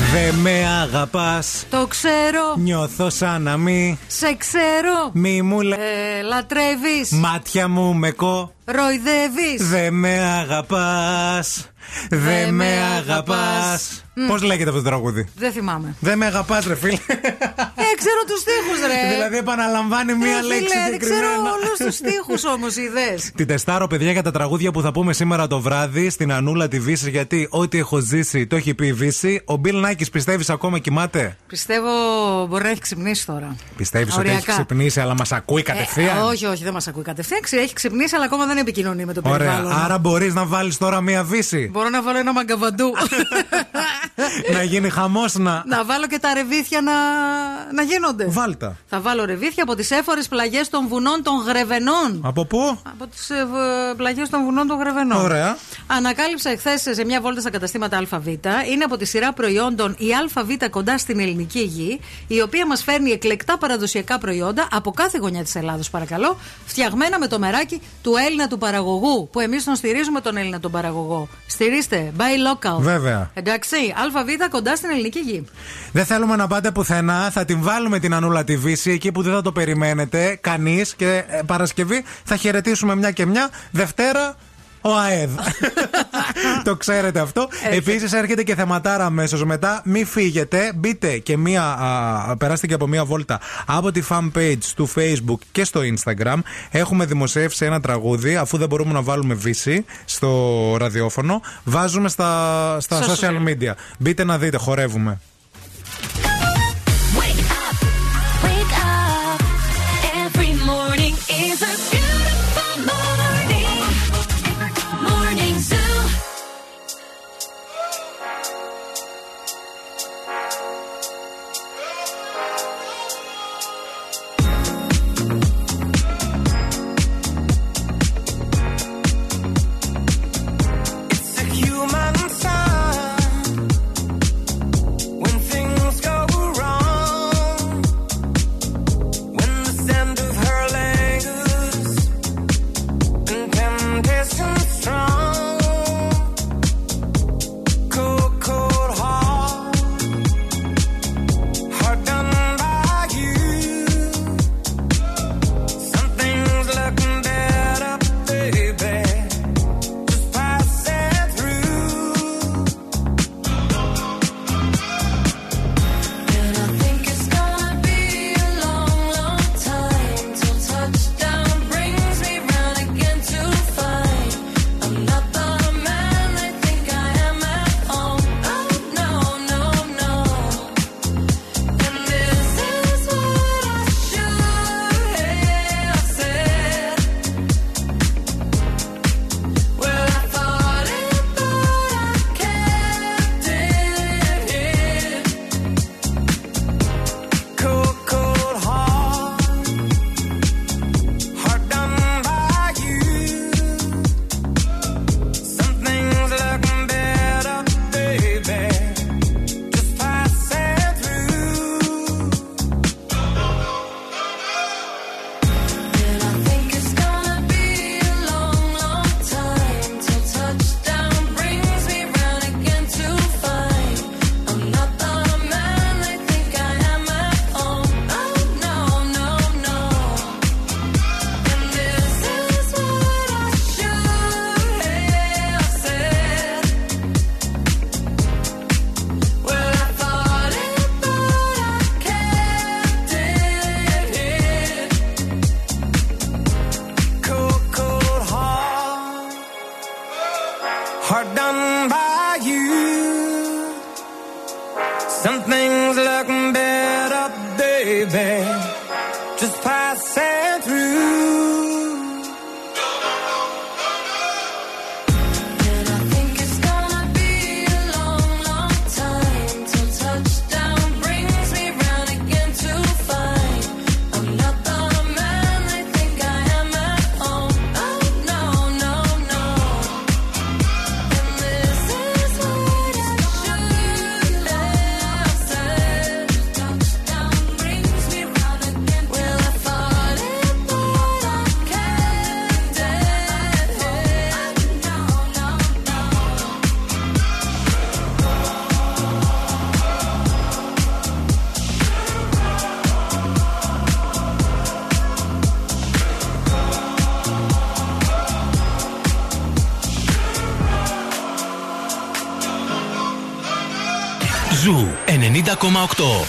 Δε με αγαπάς. Το ξέρω, Νιώθω σαν να μη. σε ξέρω. Μη μου λε. Ε, λατρεύεις, Μάτια μου με κο. ροϊδεύεις. Δε με αγαπάς. Δε με αγαπάς. Μμ. Πώς λέγεται αυτός το τραγούδι; Δεν θυμάμαι. Δεν με αγαπάς, ρε φίλε. Ε, ξέρω τους στίχους ρε. δηλαδή επαναλαμβάνει μία Ε, φίλε, λέξη Δεν ξέρω συγκεκριμένα. όλους τους στίχους όμως είδες. Την τεστάρω, παιδιά, για τα τραγούδια που θα πούμε σήμερα το βράδυ στην Ανούλα τη Βύση. Γιατί ό,τι έχω ζήσει το έχει πει η Βύση. Ο Μπιλ Νάκη πιστεύεις ακόμα κοιμάται; Πιστεύω μπορεί να έχει ξυπνήσει τώρα. Πιστεύεις ότι έχει Οριακά. ξυπνήσει, αλλά μας ακούει κατευθείαν; Ε, όχι, όχι, δεν μας ακούει κατευθείαν. Ξε- Έχει ξυπνήσει, αλλά ακόμα δεν επικοινωνεί με το Ωραία. περιβάλλον. Άρα μπορείς να βάλεις τώρα μία Βύση. Μπορώ να βάλω ένα μαγκαβαντού. να γίνει χαμός να. να βάλω και τα ρεβίθια να, να γίνονται. Βάλτα. Θα βάλω ρεβίθια από τις έφορες πλαγιές των βουνών των Γρεβενών. Από πού; Από τις πλαγιές των βουνών των Γρεβενών. Ωραία. Ανακάλυψα εχθές σε μια βόλτα στα καταστήματα ΑΒ. Είναι από τη σειρά προϊόντων η ΑΒ κοντά στην ελληνική γη, η οποία μας φέρνει εκλεκτά παραδοσιακά προϊόντα από κάθε γωνιά της Ελλάδα, παρακαλώ, φτιαγμένα με το μεράκι του Έλληνα του παραγωγού. Που εμείς τον στηρίζουμε τον Έλληνα τον παραγωγό. Στηρίστε, buy local. Βέβαια. Εντάξει, ΑΒ κοντά στην ελληνική γη. Δεν θέλουμε να πάτε πουθενά. Θα την βάλουμε την Ανούλα τη Βύση εκεί που δεν θα το περιμένετε κανείς. Και ε, Παρασκευή θα χαιρετήσουμε μια και μια. Δευτέρα. Ο ΑΕΔ. το ξέρετε αυτό. Επίσης έρχεται και θεματάρα αμέσως μετά. Μην φύγετε. Μπείτε και μία. Α, περάστε και από μία βόλτα από τη fan page του Facebook και στο Instagram. Έχουμε δημοσιεύσει ένα τραγούδι. Αφού δεν μπορούμε να βάλουμε βύση στο ραδιόφωνο, βάζουμε στα, στα Social. social media. Μπείτε να δείτε, χορεύουμε.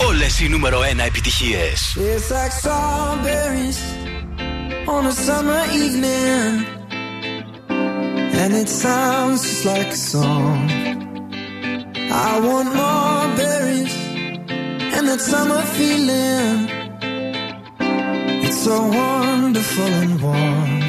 Όλες οι νούμερο 1 επιτυχίες. It's like strawberries on a summer evening, and it sounds just like a song. I want more berries and that summer feeling. It's so wonderful and warm.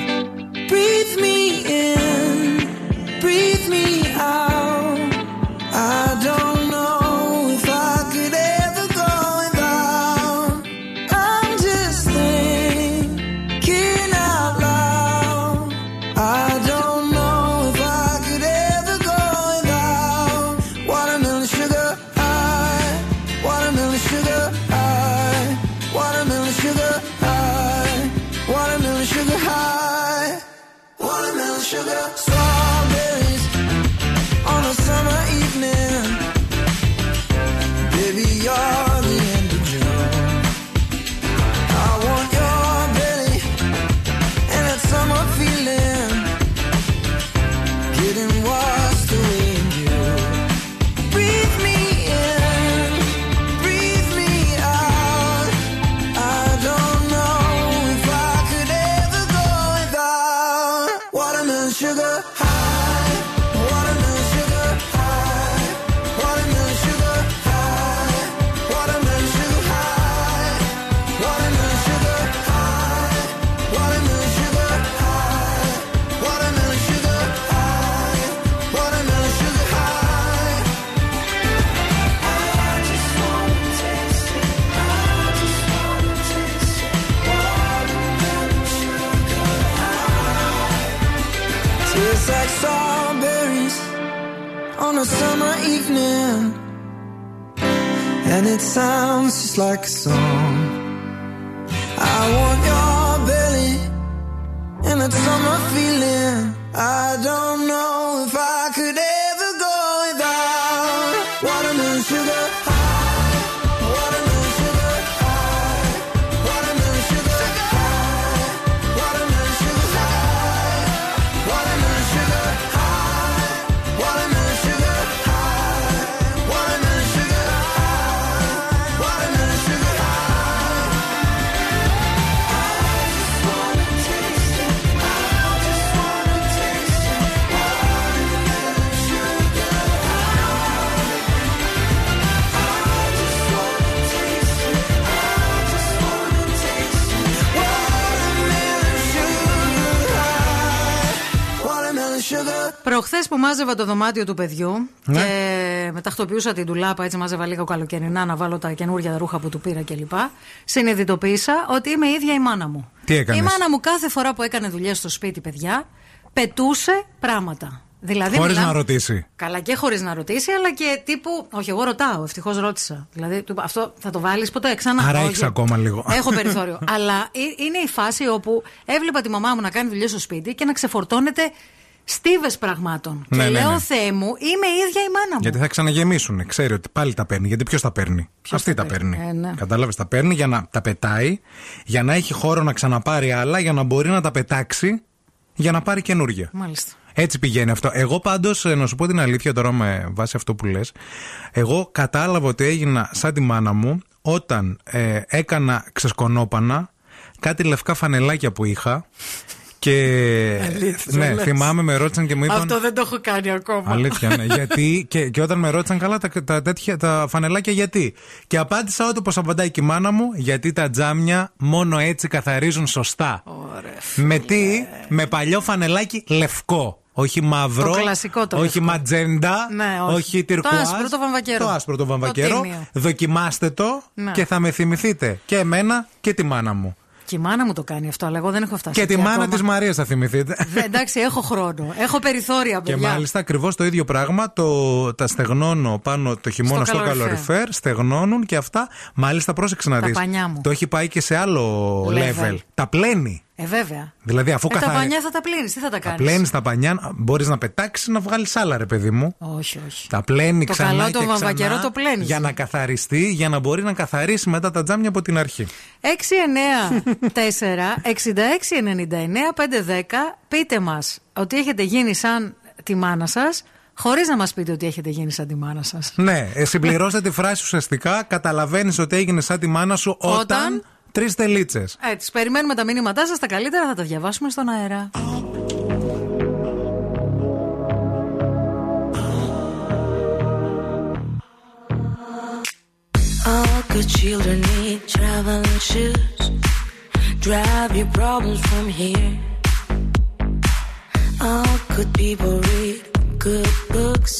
Που μάζευα το δωμάτιο του παιδιού Ναι. και μεταχτοποιούσα την τουλάπα, έτσι μάζευα λίγο καλοκαιρινά να βάλω τα καινούργια ρούχα που του πήρα κλπ. Συνειδητοποίησα ότι είμαι η ίδια η μάνα μου. Τι έκανες; Η μάνα μου κάθε φορά που έκανε δουλειές στο σπίτι, παιδιά, πετούσε πράγματα. Δηλαδή, Χωρίς μιλάμε- να ρωτήσει. Καλά και χωρίς να ρωτήσει, αλλά και τύπου. Όχι, εγώ ρωτάω, ευτυχώς ρώτησα. Δηλαδή, του είπα, αυτό θα το βάλεις ποτέ ξανά. Άρα Όχι. έχεις ακόμα λίγο. Έχω περιθώριο. Αλλά ε- είναι η φάση όπου έβλεπα τη μαμά μου να κάνει δουλειές στο σπίτι και να ξεφορτώνεται στίβες πραγμάτων. Ναι, και ναι, λέω, ναι. Θεέ μου, είμαι η ίδια η μάνα μου. Γιατί θα ξαναγεμίσουν. Ξέρει ότι πάλι τα παίρνει. Γιατί ποιος τα παίρνει; Αυτή τα παίρνει. Ε, ναι. Κατάλαβες, τα παίρνει για να τα πετάει, για να έχει χώρο να ξαναπάρει άλλα, για να μπορεί να τα πετάξει, για να πάρει καινούργια. Μάλιστα. Έτσι πηγαίνει αυτό. Εγώ πάντως, να σου πω την αλήθεια τώρα με βάση αυτό που λες, εγώ κατάλαβα ότι έγινα σαν τη μάνα μου όταν ε, έκανα ξεσκονόπανα κάτι λευκά φανελάκια που είχα. Και Αλήθεια, ναι, λες. θυμάμαι με ρώτησαν και μου είπαν. Αυτό δεν το έχω κάνει ακόμα. Αλήθεια, ναι. γιατί και, και όταν με ρώτησαν καλά τα, τα, τέτοια, τα φανελάκια, γιατί; Και απάντησα ό,τι πως απαντάει και η μάνα μου, γιατί τα τζάμια μόνο έτσι καθαρίζουν σωστά. με τι, με παλιό φανελάκι λευκό. Όχι μαύρο. Το κλασικό το Όχι λευκό. ματζέντα. Ναι, όχι. όχι Το τυρκουάζ. άσπρο το βαμβακερό. Το άσπρο το βαμβακερό. Το τίμιο. Δοκιμάστε το Ναι. και θα με θυμηθείτε. Και εμένα και τη μάνα μου. Και η μάνα μου το κάνει αυτό, αλλά εγώ δεν έχω φτάσει. και τη εκεί μάνα ακόμα. της Μαρίας θα θυμηθείτε. Δε- Εντάξει, έχω χρόνο. Έχω περιθώρια, Και παιδιά. μάλιστα ακριβώς το ίδιο πράγμα το, τα στεγνώνω πάνω το χειμώνα Στο στο, καλοριφέρ. καλοριφέρ, στεγνώνουν και αυτά. Μάλιστα, πρόσεξε να Τα δεις πανιά μου. Το έχει πάει και σε άλλο Level. level. Τα πλένει. Ε, βέβαια. Δηλαδή, αφού ε, τα καθαρι- πανιά θα τα πλύνεις, τι θα τα Τα κάνεις; πλένεις τα πανιά, μπορείς να πετάξεις να βγάλεις άλλα, ρε παιδί μου. Όχι, όχι. Τα πλένει Το ξανά. καλό και το ξανά βαμβακερό το πλένεις. Για να καθαριστεί, για να μπορεί να καθαρίσει μετά τα τζάμια από την αρχή. 694-6699-510 πείτε μας ότι έχετε γίνει σαν τη μάνα σας χωρίς να μας πείτε ότι έχετε γίνει σαν τη μάνα σας. Ναι, ε, συμπληρώστε τη φράση ουσιαστικά. Καταλαβαίνεις ότι έγινε σαν τη μάνα σου όταν. Όταν- Τρει τελίτσε. Έτσι, περιμένουμε τα μήνυματά σας, τα καλύτερα θα τα διαβάσουμε στον αέρα. All good children need traveling shoes. Drive your problems from here. All good people read good books.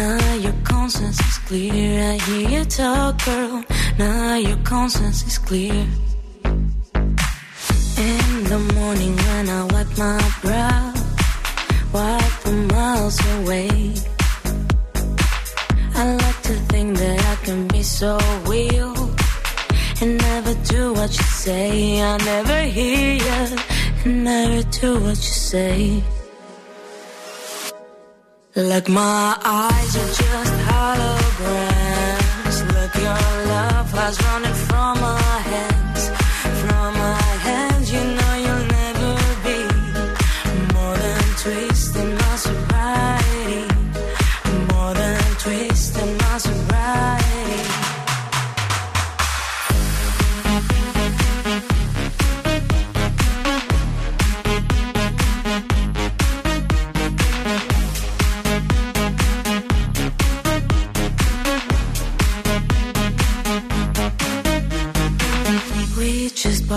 Now your conscience is clear. I hear you talk, girl. Now your conscience is clear. In the morning when I wipe my brow, wipe the miles away. I like to think that I can be so real and never do what you say. I never hear you and never do what you say. Like my eyes are just holograms. Your love was running from us.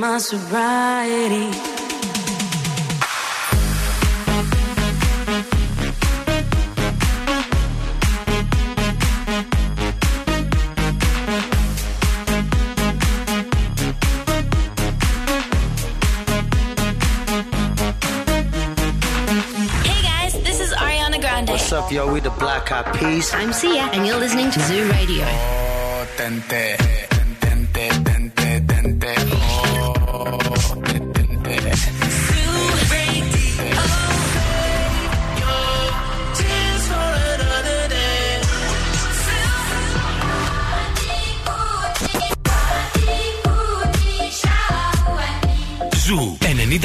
my sobriety. What's up, yo? We the Black Eyed Peas. I'm Sia, and you're listening to Zoo Radio. Oh.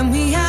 when we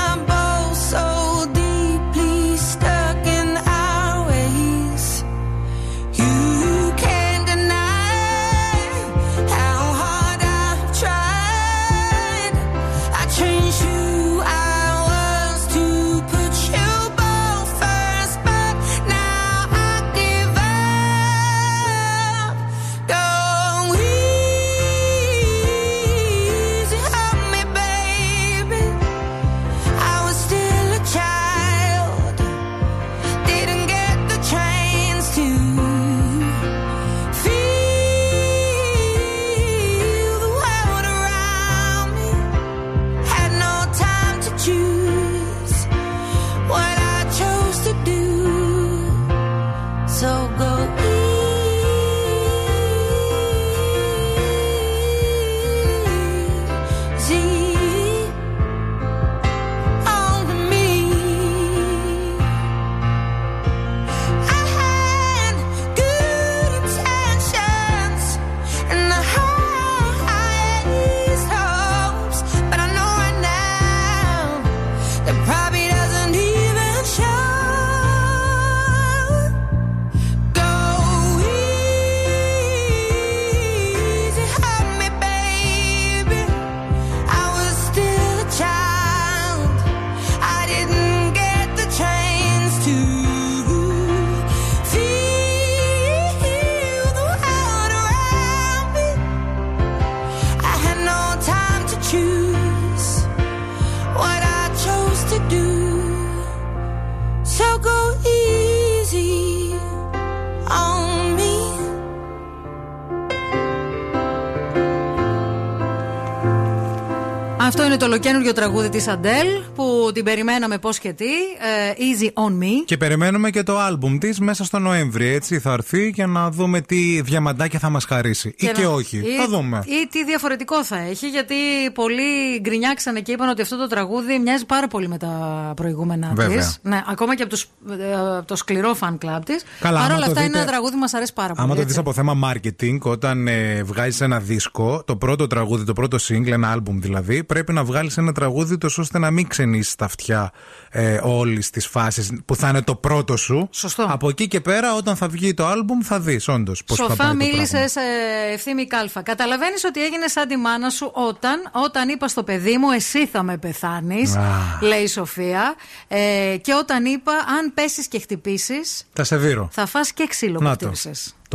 ολοκένουργιο τραγούδι της Αντέλ που την περιμέναμε πώς και τι. ε, Easy on me. Και περιμένουμε και το άλμπουμ της μέσα στο Νοέμβρη. Έτσι θα έρθει για να δούμε τι διαμαντάκια θα μας χαρίσει. Ή και να- όχι. Ή, Θα δούμε. Ή τι διαφορετικό θα έχει, γιατί πολλοί γκρινιάξανε και είπαν ότι αυτό το τραγούδι μοιάζει πάρα πολύ με τα προηγούμενα Βέβαια. τη. Ναι, ακόμα και από, τους, ε, από το σκληρό fan club της. Καλά, Παρ' άμα όλα το αυτά είναι δείτε- ένα τραγούδι που μας αρέσει πάρα πολύ. Άμα το έτσι. δεις από θέμα marketing, όταν ε, βγάζεις ένα δίσκο, το πρώτο τραγούδι, το πρώτο single, ένα album δηλαδή, πρέπει να βγάλεις ένα τραγούδι τόσο ώστε να μην ξενήσει τα αυτιά ε, όλη τη φάση που θα είναι το πρώτο σου. Σωστό. Από εκεί και πέρα, όταν θα βγει το album, θα δεις όντως πώς θα πάει. Σοφά το μίλησες πράγμα. ευθύμη κάλφα. Καταλαβαίνεις ότι έγινε σαν τη μάνα σου όταν, όταν είπας στο παιδί μου, εσύ θα με πεθάνεις, Α. λέει η Σοφία. Ε, και όταν είπα, αν πέσεις και χτυπήσεις, Θα σε βύρω. θα φας και ξύλο που Να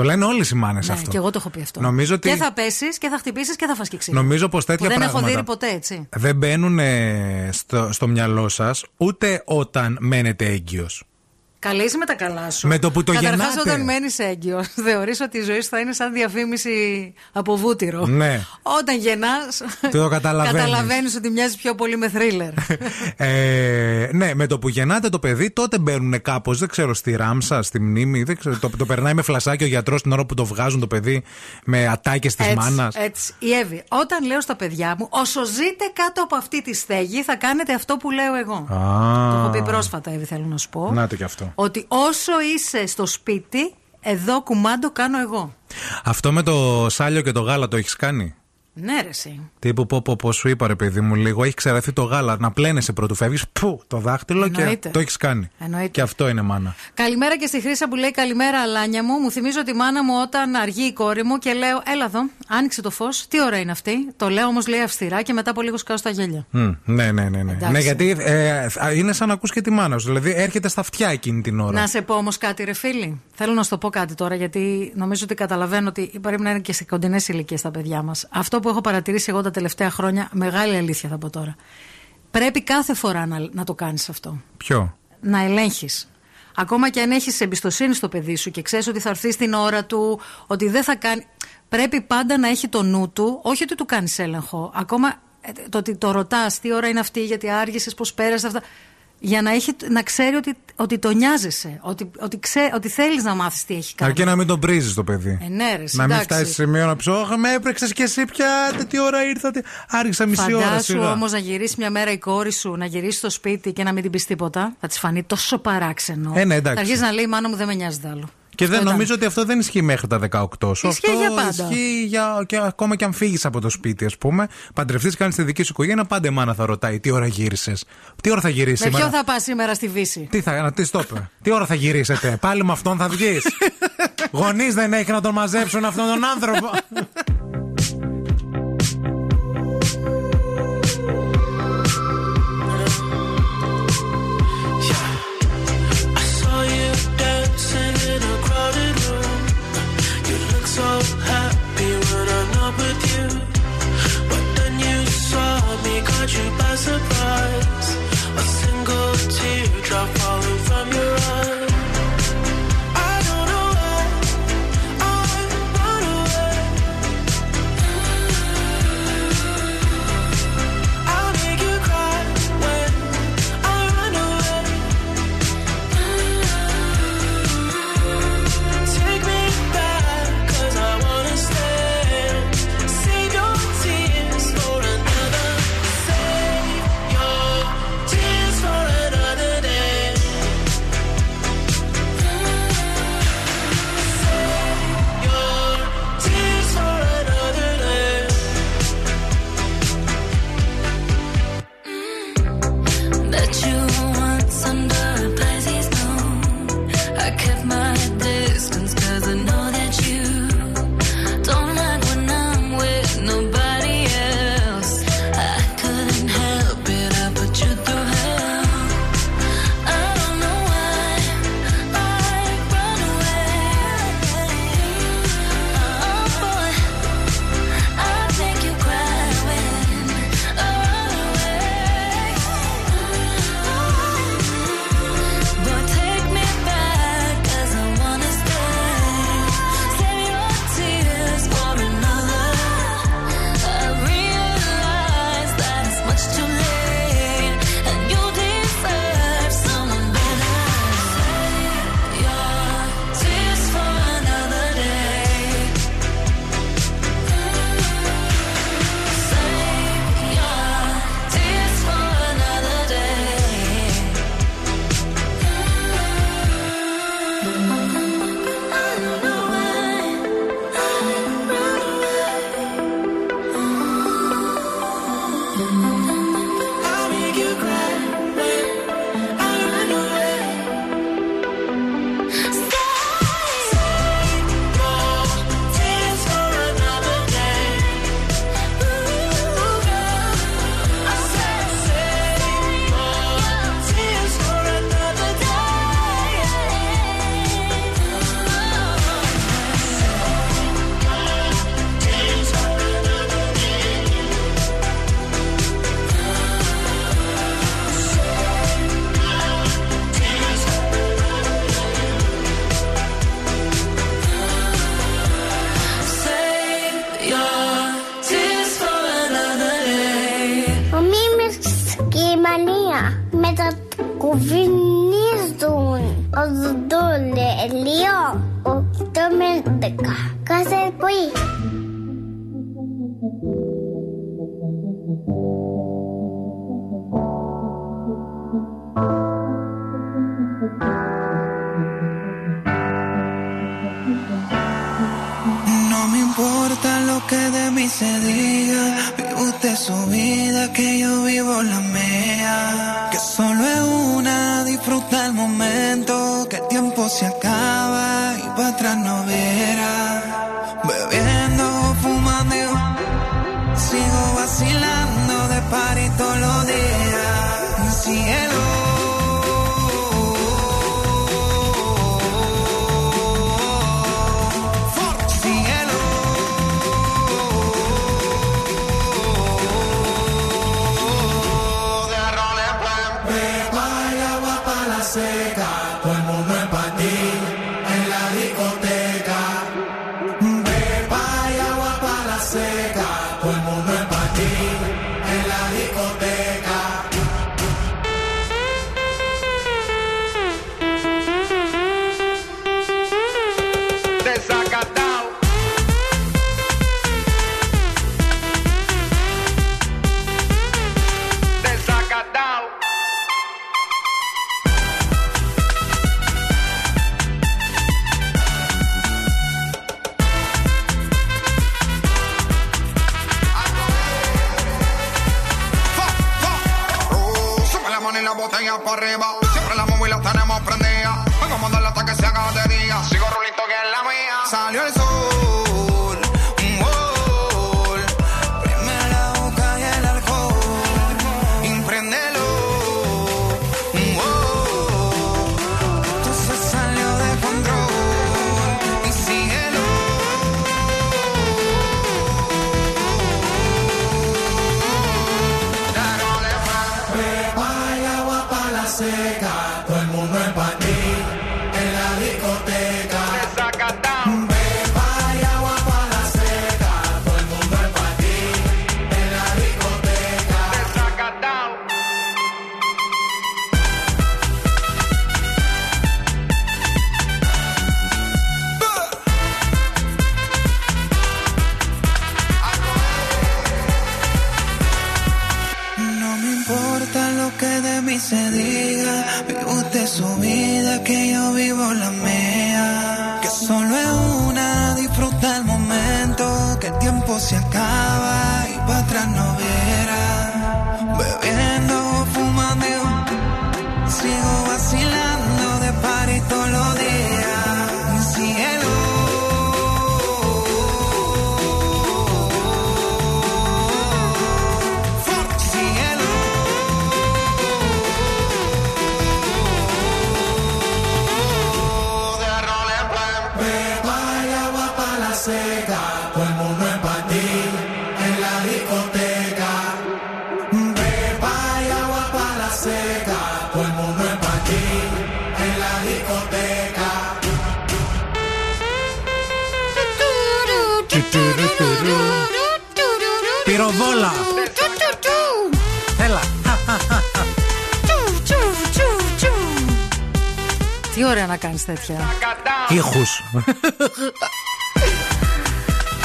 το. χτύπησες. Το λένε όλε οι μάνε Ναι, αυτό. και εγώ το έχω πει αυτό. Νομίζω ότι- Και θα πέσεις και θα χτυπήσεις και θα φας και ξύλο. Νομίζω πως τέτοια Που δεν πράγματα- έχω δει ποτέ έτσι. Δεν μπαίνουν ε, στο, στο μυαλό σας ούτε όταν μένετε έγκυος. Καλή είσαι με τα καλά σου. Με το που το Καταρχάς, γεννάτε. όταν μένεις έγκυο, θεωρείς ότι η ζωή σου θα είναι σαν διαφήμιση από βούτυρο. Ναι. Όταν γεννάς. Το καταλαβαίνεις. Καταλαβαίνεις ότι μοιάζει πιο πολύ με θρίλερ. Ε, ναι, με το που γεννάτε το παιδί, τότε μπαίνουν κάπως, δεν ξέρω, στη ράμσα, στη μνήμη. Δεν ξέρω, το, το περνάει με φλασάκι ο γιατρός την ώρα που το βγάζουν το παιδί με ατάκες της μάνας. Έτσι. Η Εύη, όταν λέω στα παιδιά μου, όσο ζείτε κάτω από αυτή τη στέγη, θα κάνετε αυτό που λέω εγώ. Το έχω πει πρόσφατα, Εύη, θέλω να σου πω. Να το κι αυτό. Ότι όσο είσαι στο σπίτι, εδώ κουμάντο κάνω εγώ. Αυτό με το σάλιο και το γάλα το έχεις κάνει; Ναι, ρε, εσύ. Τύπου πω, πω, πω σου είπα ρε παιδί μου λίγο, έχει ξεραθεί το γάλα. Να πλένεσαι πρωτού φεύγεις, που το δάχτυλο και Εννοείται. το έχεις κάνει. Εννοείται. Και αυτό είναι μάνα. Καλημέρα και στη Χρήσα που λέει Καλημέρα, Αλάνια μου. Μου θυμίζω τη μάνα μου όταν αργεί η κόρη μου και λέω Έλα εδώ, άνοιξε το φως. Τι ώρα είναι αυτή; Το λέω όμως λέει αυστηρά και μετά από λίγο σκάω στα γέλια. Μμ, ναι, ναι, ναι. ναι. Εντάξει. ναι γιατί ε, είναι σαν να ακούς και τη μάνα σου. Δηλαδή έρχεται στα αυτιά εκείνη την ώρα. Να σε πω όμως κάτι, ρε φίλοι. Θέλω να σου το πω κάτι τώρα, γιατί νομίζω ότι καταλαβαίνω ότι πρέπει να είναι και σε κοντινές ηλικίες τα παιδιά μας. Αυτό που έχω παρατηρήσει εγώ τα τελευταία χρόνια, μεγάλη αλήθεια θα πω τώρα. Πρέπει κάθε φορά να, να το κάνεις αυτό. Ποιο; Να ελέγχεις. Ακόμα και αν έχεις εμπιστοσύνη στο παιδί σου και ξέρεις ότι θα έρθει στην ώρα του, ότι δεν θα κάνει. Πρέπει πάντα να έχει το νου του, όχι ότι του κάνεις έλεγχο. Ακόμα ε, το ότι το ρωτάς τι ώρα είναι αυτή, γιατί άργησες, πώς πέρασε αυτά. Για να, έχει, να ξέρει ότι, ότι το νοιάζεσαι. Ότι, ότι, ξέ, ότι θέλεις να μάθεις τι έχει κάνει. Αρκεί να μην τον πρίζεις το παιδί. Ε, ναι, ρε, να μην εντάξει. φτάσει σε σημείο να ψώχα. Με έπρεξες και εσύ πια. Τι ώρα ήρθατε. Άργησα μισή ώρα. Φαντάσου σιγά. όμως να γυρίσεις μια μέρα η κόρη σου, να γυρίσεις στο σπίτι και να μην την πεις τίποτα. Θα της φανεί τόσο παράξενο. Ε, ναι, εντάξει. Θα αρχίσει να λέει: Η μάνα μου δεν με νοιάζει τ' άλλο. Και δεν Αυτό ήταν. νομίζω ότι αυτό δεν ισχύει μέχρι τα 18 σου. Ισχύει αυτό για πάντα. ισχύει για, και ακόμα και αν φύγεις από το σπίτι, ας πούμε. Παντρευτείς, κάνεις τη δική σου οικογένεια, πάντα η μάνα θα ρωτάει τι ώρα γύρισες. Τι ώρα θα γυρίσεις Με σήμερα; ποιο θα πας σήμερα στη Βύση. Τι θα, τι στο είπε. Τι ώρα θα γυρίσετε; Πάλι με αυτόν θα βγεις. Γονείς δεν έχει να τον μαζέψουν αυτόν τον άνθρωπο. watch you pass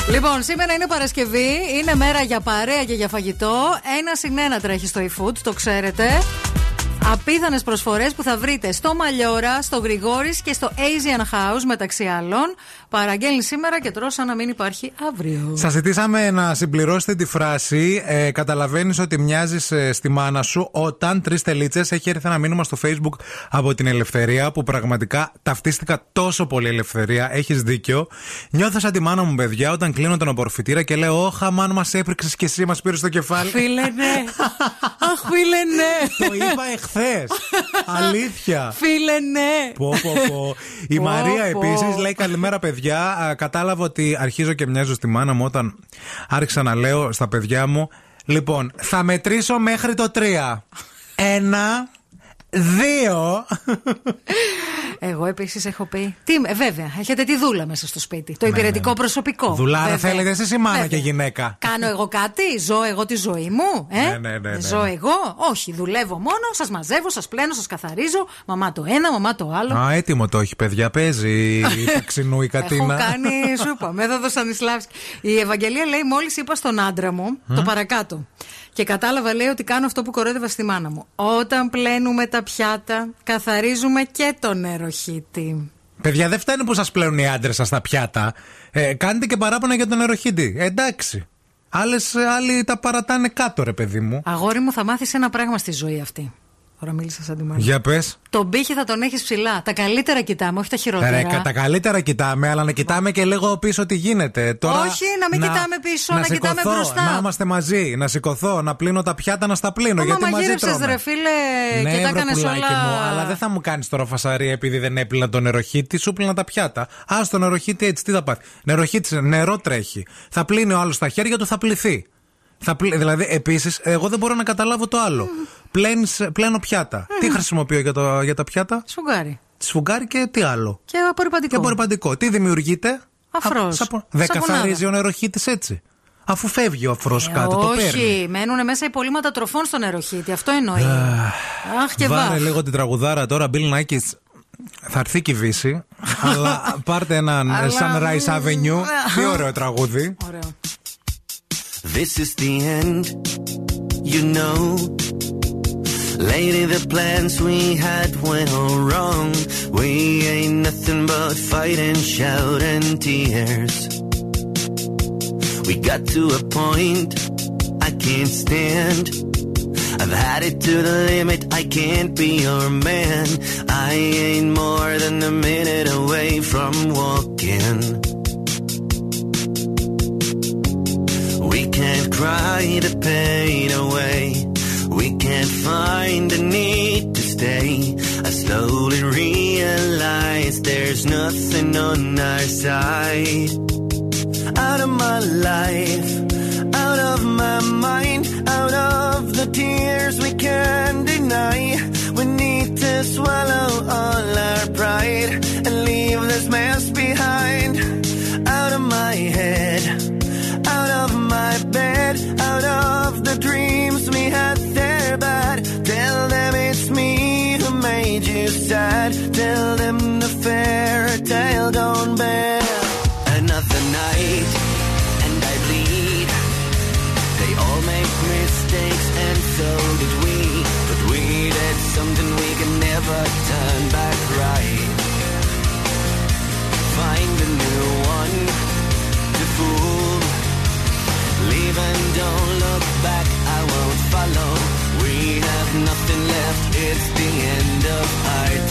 Λοιπόν, σήμερα είναι Παρασκευή, είναι μέρα για παρέα και για φαγητό. Ένα συν ένα τρέχει στο eFood, το ξέρετε. Απίθανες προσφορές που θα βρείτε στο Μαλιόρα, στο Γρηγόρης και στο Asian House μεταξύ άλλων. Παραγγέλνει σήμερα και τρως σαν να μην υπάρχει αύριο. Σας ζητήσαμε να συμπληρώσετε τη φράση. Ε, Καταλαβαίνεις ότι μοιάζεις στη μάνα σου όταν τρεις τελίτσες έχει έρθει ένα μήνυμα στο Facebook από την Ελευθερία που πραγματικά ταυτίστηκα τόσο πολύ Ελευθερία. Έχεις δίκιο. Νιώθω σαν τη μάνα μου, παιδιά, όταν κλείνω τον απορροφητήρα και λέω Όχα, μάνα μας έπρεξες και εσύ μας πήρες στο κεφάλι. Φίλε, ναι. Αχ, φίλε, ναι. Το είπα εχθές. Αλήθεια. Φίλε, ναι. Πω, πω, πω. Η Πω, Μαρία πω. επίσης λέει καλημέρα, παιδιά. Α, Κατάλαβα ότι αρχίζω και μοιάζω στη μάνα μου όταν άρχισα να λέω στα παιδιά μου. Λοιπόν, θα μετρήσω μέχρι το 3. Ένα, δύο. Εγώ επίσης έχω πει. Τι, ε, βέβαια, έχετε τη δούλα μέσα στο σπίτι. Το υπηρετικό προσωπικό. Δουλάρα Βέβαια. θέλετε εσείς ή μάνα Βέβαια. και γυναίκα; Κάνω εγώ κάτι, ζω εγώ τη ζωή μου. Ε; Ναι, ναι, ναι, ναι. Ζω εγώ. Όχι, δουλεύω μόνο, σας μαζεύω, σας πλένω, σας καθαρίζω. Μαμά το ένα, μαμά το άλλο. Α, έτοιμο το έχει, παιδιά. Παίζει η ταξινού η Έχω κατίνα. κάνει, σου είπα, μέθοδος Στανισλάβσκι. Η Ευαγγελία λέει: Μόλις είπα στον άντρα μου το παρακάτω. Και κατάλαβα, λέει, ότι κάνω αυτό που κορόιδευα στη μάνα μου. Όταν πλένουμε τα πιάτα, καθαρίζουμε και το νεροχύτη. Παιδιά, δεν φτάνει που σας πλένουν οι άντρες σας τα πιάτα. Ε, κάνετε και παράπονα για τον νεροχύτη. Ε, εντάξει. Άλλες, ε, άλλοι τα παρατάνε κάτω, ρε παιδί μου. Αγόρι μου, θα μάθεις ένα πράγμα στη ζωή αυτή. Τώρα μίλησα σαν τη μάνα. Για πες. Τον πύχη θα τον έχεις ψηλά. Τα καλύτερα κοιτάμε, όχι τα χειρότερα. Ρε, κα- τα καλύτερα κοιτάμε, αλλά να κοιτάμε και λίγο πίσω τι γίνεται. Τώρα, Όχι, να μην κοιτάμε πίσω, να κοιτάμε σηκωθώ, μπροστά. Να είμαστε μαζί, να σηκωθώ, να πλύνω τα πιάτα, να στα πλύνω. Μα γιατί μαζί μαγείρεψες, τρώμε. ρε φίλε, ναι, και τα βρε, έκανες πουλάκι όλα. μου, αλλά δεν θα μου κάνεις τώρα φασαρία επειδή δεν έπλυνα το νεροχύτη, σου πλύνα τα πιάτα. Α το νεροχύτη έτσι, τι θα πάθει. Νεροχύτη, νερό τρέχει. Θα πλύνει ο άλλος τα χέρια του, θα πληθεί. Θα πλη... Δηλαδή, επίσης, εγώ δεν μπορώ να καταλάβω το άλλο. Πλένεις, πλένω πιάτα. Τι χρησιμοποιώ για, το, για τα πιάτα; Σφουγγάρι. Σφουγγάρι και τι άλλο; Και απορριπαντικό. Και απορριπαντικό. Τι δημιουργείται; Αφρός. Α, σαπο- Δεν Σαπουνάδα. καθαρίζει ο νεροχύτης έτσι. Αφού φεύγει ο αφρός κάτω, το παίρνει. Ε, Όχι, μένουν μέσα υπολείμματα τροφών στο νεροχύτη. Αυτό εννοεί. Αχ και Βάλε βάχ. λίγο την τραγουδάρα τώρα, Bill Nackis. Θα έρθει και η Βύση, αλλά πάρτε έναν Αλλά- Sunrise Avenue. Τι ωραίο τραγούδι. This is the end, you know. Lady, the plans we had went all wrong. We ain't nothing but fight and shout and tears. We got to a point I can't stand. I've had it to the limit, I can't be your man. I ain't more than a minute away from walking. We can't cry the pain away. We can't find the need to stay. I slowly realize there's nothing on our side. Out of my life, out of my mind, out of the tears we can't deny. We need to swallow all our pride and leave this mess behind. Out of my head, out of my bed, out of the dreams we had made you sad. Tell them the fairy tale gone bad. It's the end of our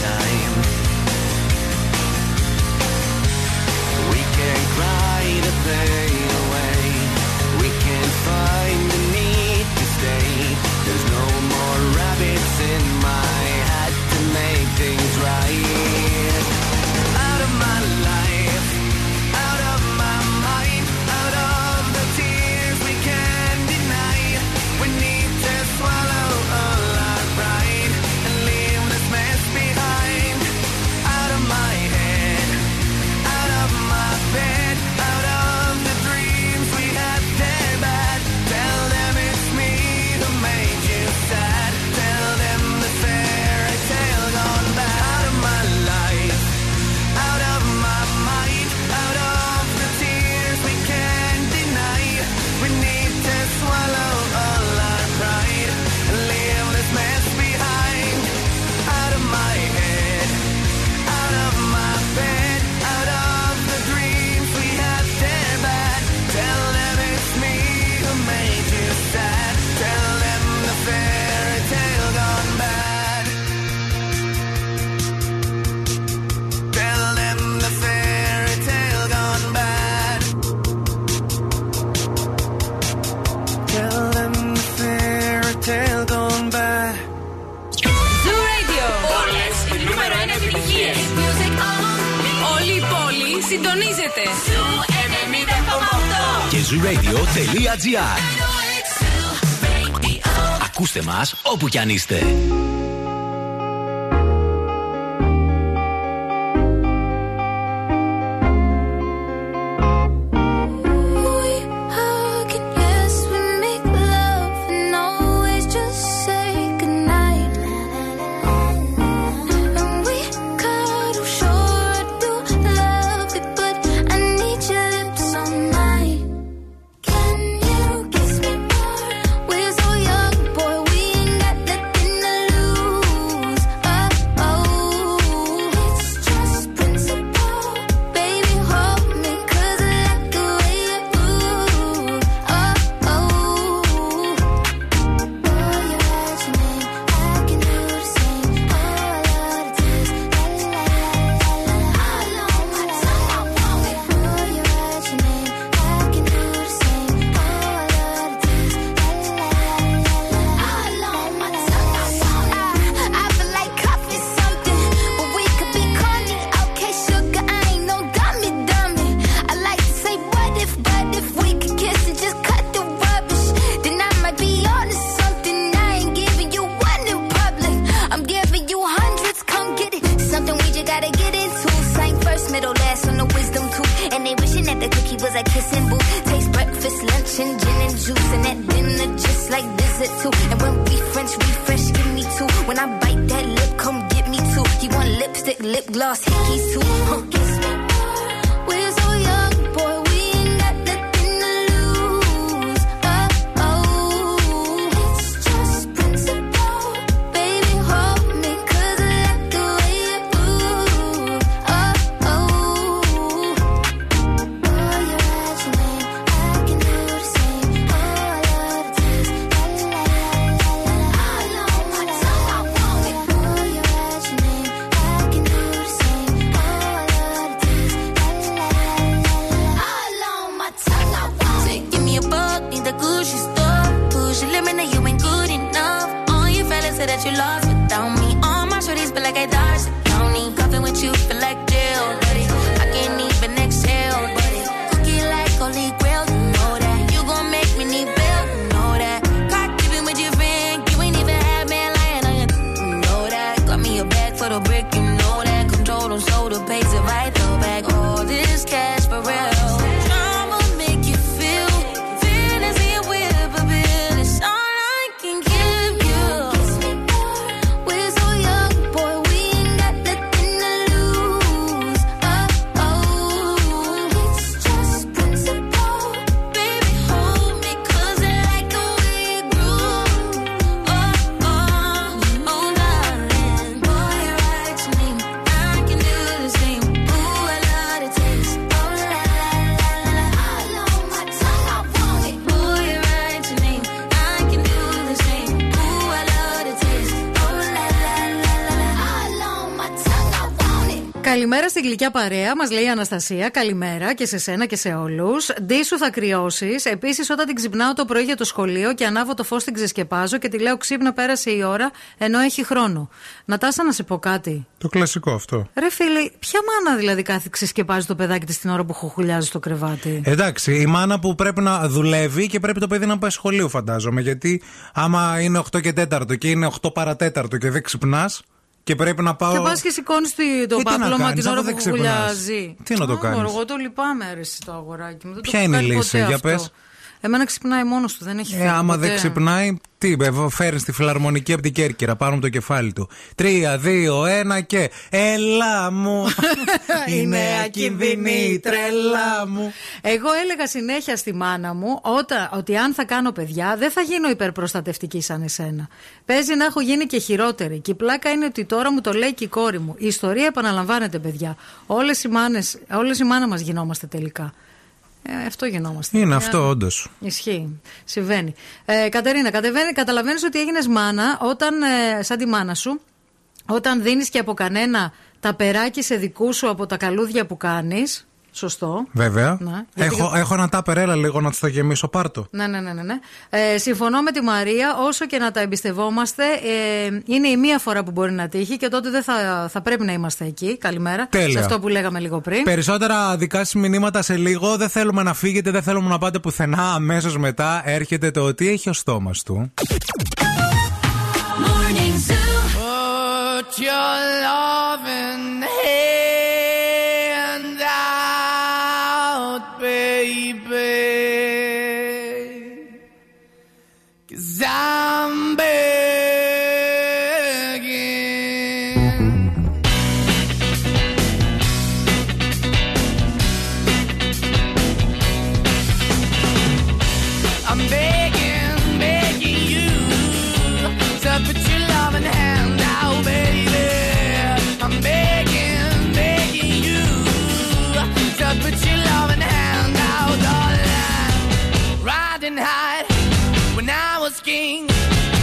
90,8. Και zooradio.gr Ακούστε μας όπου κι αν είστε. Στην γλυκιά παρέα, μας λέει η Αναστασία. Καλημέρα και σε σένα και σε όλους. Ντίσου θα κρυώσεις. Επίσης, όταν την ξυπνάω το πρωί για το σχολείο και ανάβω το φως την ξεσκεπάζω και τη λέω ξύπνα πέρασε η ώρα ενώ έχει χρόνο. Νατάσα να σε πω κάτι. Το κλασικό αυτό. Ρε φίλε, ποια μάνα δηλαδή κάθε ξεσκεπάζει το παιδάκι της την ώρα που χουχουλιάζει στο κρεβάτι; Εντάξει, η μάνα που πρέπει να δουλεύει και πρέπει το παιδί να πάει σχολείο, φαντάζομαι. Γιατί άμα είναι 8 και 4 και είναι 8 παρατέταρτο και δεν ξυπνάς και πρέπει να πάω. Και πας και σηκώνεις το τι να πάπλωμα κάνεις, την ώρα αφού δεν που ξυπνάς. χουλιάζει. Τι να το Α, κάνεις; Εγώ το λυπάμαι, αρέσει το αγοράκι μου. Δεν το Ποια έχω είναι η κάνει λύση, ποτέ για αυτό. Πες. Εμένα ξυπνάει μόνος του, δεν έχει Ε, φύγει άμα ποτέ. δεν ξυπνάει, τι, φέρνει τη φιλαρμονική από την Κέρκυρα πάνω από το κεφάλι του. Τρία, δύο, ένα και. Έλα μου! είναι ακίνδυνη η τρέλα μου. Εγώ έλεγα συνέχεια στη μάνα μου όταν, ότι αν θα κάνω παιδιά δεν θα γίνω υπερπροστατευτική σαν εσένα. Παίζει να έχω γίνει και χειρότερη. Και η πλάκα είναι ότι τώρα μου το λέει και η κόρη μου. Η ιστορία επαναλαμβάνεται, παιδιά. Όλες οι, μάνες, όλες οι μάνα μας γινόμαστε τελικά. Ε, αυτό γινόμαστε. Είναι Ε, αυτό, όντως. Ισχύει. Συμβαίνει. Ε, Κατερίνα, καταλαβαίνεις ότι έγινες μάνα όταν, ε, σαν τη μάνα σου, όταν δίνεις και από κανένα τα περάκι σε δικούς σου από τα καλούδια που κάνεις. Σωστό. Βέβαια. Ναι, γιατί- Έχω, έχω ένα τάπερ, έλα λίγο να του το γεμίσω, πάρτο. Ναι, ναι, ναι. ναι, ναι. Ε, συμφωνώ με τη Μαρία, όσο και να τα εμπιστευόμαστε, ε, είναι η μία φορά που μπορεί να τύχει και τότε δεν θα, θα πρέπει να είμαστε εκεί. Καλημέρα. Τέλεια. Σε αυτό που λέγαμε λίγο πριν. Περισσότερα δικά σας μηνύματα σε λίγο. Δεν θέλουμε να φύγετε, δεν θέλουμε να πάτε πουθενά. Αμέσως μετά έρχεται το τι έχει ο στόμας του. Morning Zoo. Put your loving hand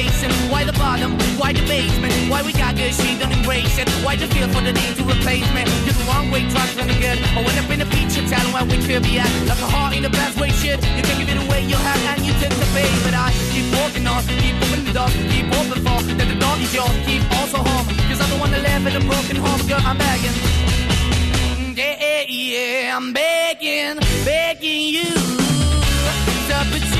chasing? Why the bottom? Why the basement? Why we got good, she don't embrace it? Why the feel for the need to replace me? You're the wrong way, trying to good. I went up in the feature telling where we could be at. Like a heart in the best way, shit. You can give it away, you have, and you take the bait. But I keep walking on, keep moving the door, keep open for that the dog is yours. Keep also home, cause the one that live in a broken home, girl. I'm begging. Yeah, yeah, yeah, I'm begging, begging you to put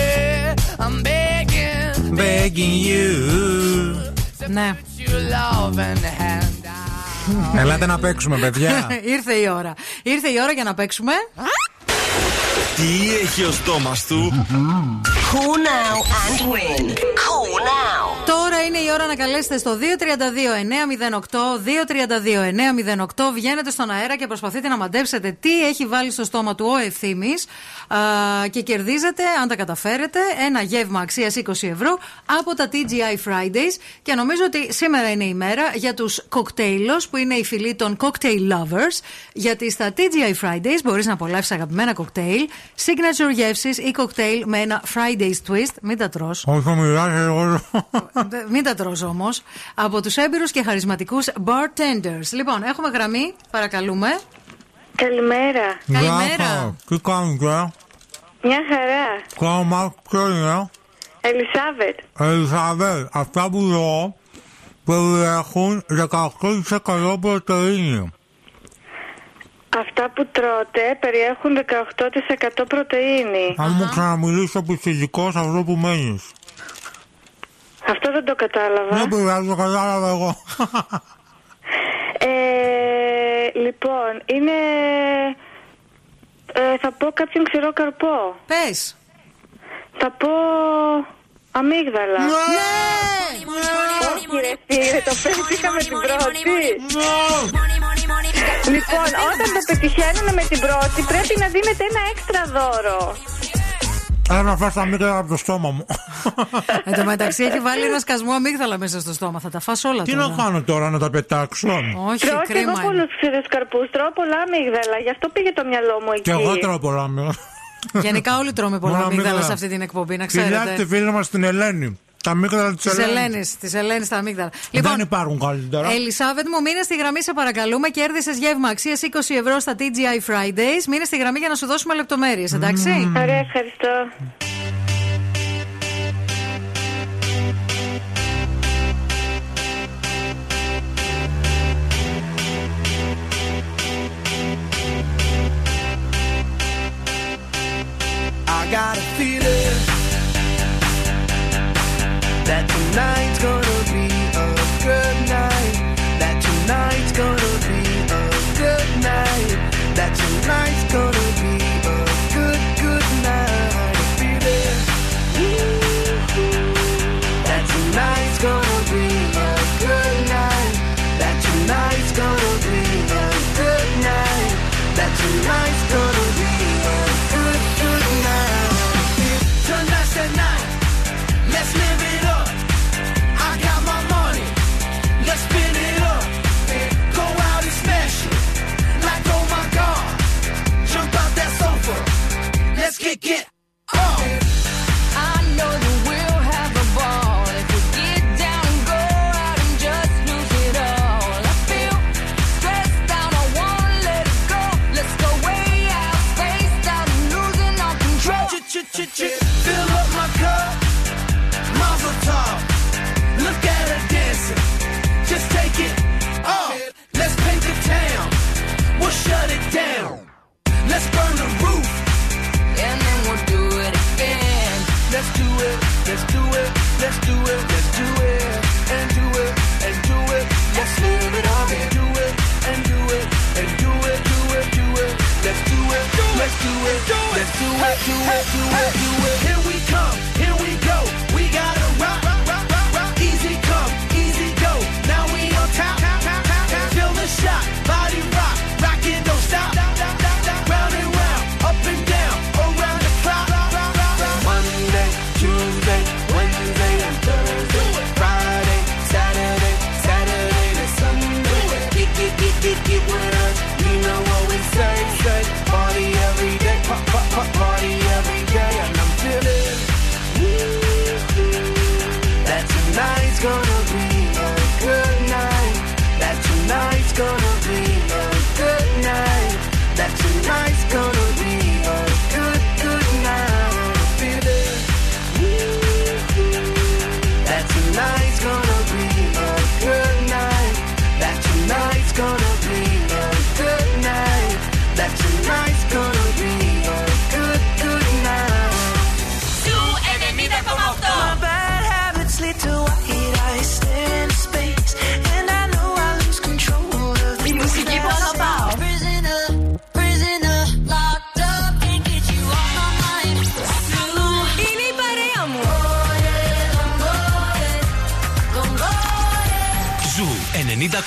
I'm begging, Begging you. Ναι. put your loving hand out. Ελάτε να παίξουμε, παιδιά. Ήρθε η ώρα. Ήρθε η ώρα για να παίξουμε. Τι έχει ο στόμας του; Call now and win; Call now; Τώρα είναι η ώρα να καλέσετε στο 232-908. 232-908. Βγαίνετε στον αέρα και προσπαθείτε να μαντέψετε τι έχει βάλει στο στόμα του ο ευθύνη. Και κερδίζετε, αν τα καταφέρετε, ένα γεύμα αξίας 20 ευρώ από τα TGI Fridays. Και νομίζω ότι σήμερα είναι η μέρα για τους cocktailers που είναι οι φιλοί των cocktail lovers. Γιατί στα TGI Fridays μπορείς να απολαύσεις αγαπημένα κοκτέιλ, signature γεύσει ή κοκτέιλ με ένα Fridays twist. Μην τα τρως. Όχι, θα μιλάς εγώ. Μην τα τρως όμως. Από τους έμπειρους και χαρισματικούς bartenders. Λοιπόν, έχουμε γραμμή. Παρακαλούμε. Καλημέρα. Καλημέρα. Τι κάνετε, Μια χαρά. Κόμμα, ποιο είναι; Ελισάβετ. Ελισαβέλ, αυτά που λέω περιέχουν 18% πρωτεΐνη. Αυτά που τρώτε περιέχουν 18% πρωτεΐνη. Αν μου ξαναμιλήσεις ο πιστητικός αυτό που μένεις. Αυτό δεν το κατάλαβα. Δεν πειράζει, το κατάλαβα εγώ. Ε, λοιπόν, είναι... Ε, θα πω κάποιον ξηρό καρπό. Πες. Θα πω... Αμύγδαλα. Ναι! Όχι ρε φίλε, το πετύχαμε την πρώτη. Λοιπόν, όταν το πετυχαίνουμε με την πρώτη πρέπει να δίνετε ένα έξτρα δώρο. Ένα φας τα μήκρα από το στόμα μου. Εν τω μεταξύ έχει βάλει ένα σκασμό αμύγδαλα μέσα στο στόμα. Θα τα φας όλα Τι τώρα. να κάνω τώρα, να τα πετάξω; Όχι, Τρώω και εγώ κρίμα. είναι. πολλούς ξηρούς καρπούς, τρώω πολλά αμύγδαλα, γι' αυτό πήγε το μυαλό μου εκεί. Και εγώ τρώω πολλά μήκρα. Γενικά όλοι τρώμε πολλά Μόνο αμύγδαλα αμύγδαλα. σε αυτή την εκπομπή, να Κοιτάξτε, ξέρετε. φίλη μας την Ελένη. Τα μήκρα της Της Ελένης. Ελένης, της Ελένης τα αμύγδαλα. Δεν Λοιπόν, υπάρχουν καλύτερα. Ελισάβετ μου, μείνε στη γραμμή, σε παρακαλούμε. Κέρδισες γεύμα αξίας 20 ευρώ στα TGI Fridays. Μείνε στη γραμμή για να σου δώσουμε λεπτομέρειες, εντάξει; Ωραία, ευχαριστώ.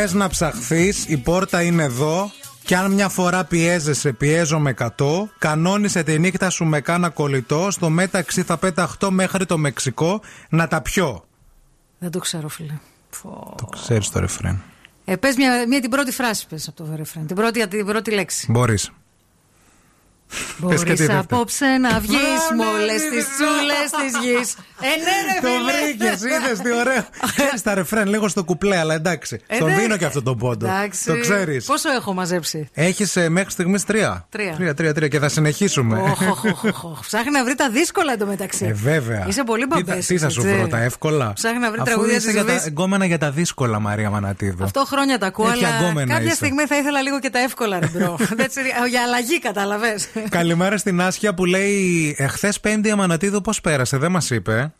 θες να ψαχθείς, η πόρτα είναι εδώ. Και αν μια φορά πιέζεσαι, πιέζομαι 100, κανόνισε τη νύχτα σου με κάνα κολλητό, στο μέταξύ θα πέταχτώ μέχρι το Μεξικό, να τα πιω. Δεν το ξέρω, φίλε. Το ξέρεις το ρεφρέν. Ε, πες μια, μια, την πρώτη φράση πες από το ρεφρέν, την πρώτη, την πρώτη λέξη. Μπορείς. Μπορείς απόψε να βγεις μόλι τις τσούλες της γης. Ε, ναι, Το βρήκες, είδες τι ωραίο. Ξέρεις τα ρεφρέν λίγο στο κουπλέ, αλλά εντάξει. Ε, τον ναι. δίνω και αυτό τον πόντο. Το ξέρεις. Πόσο έχω μαζέψει; Έχεις ε, μέχρι στιγμής τρία. Τρία, τρία, τρία και θα συνεχίσουμε. Ψάχνει να βρει τα δύσκολα εντωμεταξύ. Ε, βέβαια. Είσαι πολύ παππού. Τι θα σου βρω τα εύκολα; Ψάχνει να βρει τραγουδία της τα Εγκόμενα για τα δύσκολα, Μαρία Μανατίδου. Αυτό χρόνια τα ακούω, αλλά κάποια στιγμή θα ήθελα λίγο και τα εύκολα, ρεμπρό. Για αλλαγή, καταλαβέ. Καλημέρα στην Άσια που λέει: Εχθέ Πέμπτη Αμανατίδου πώς πέρασε, δεν μας είπε.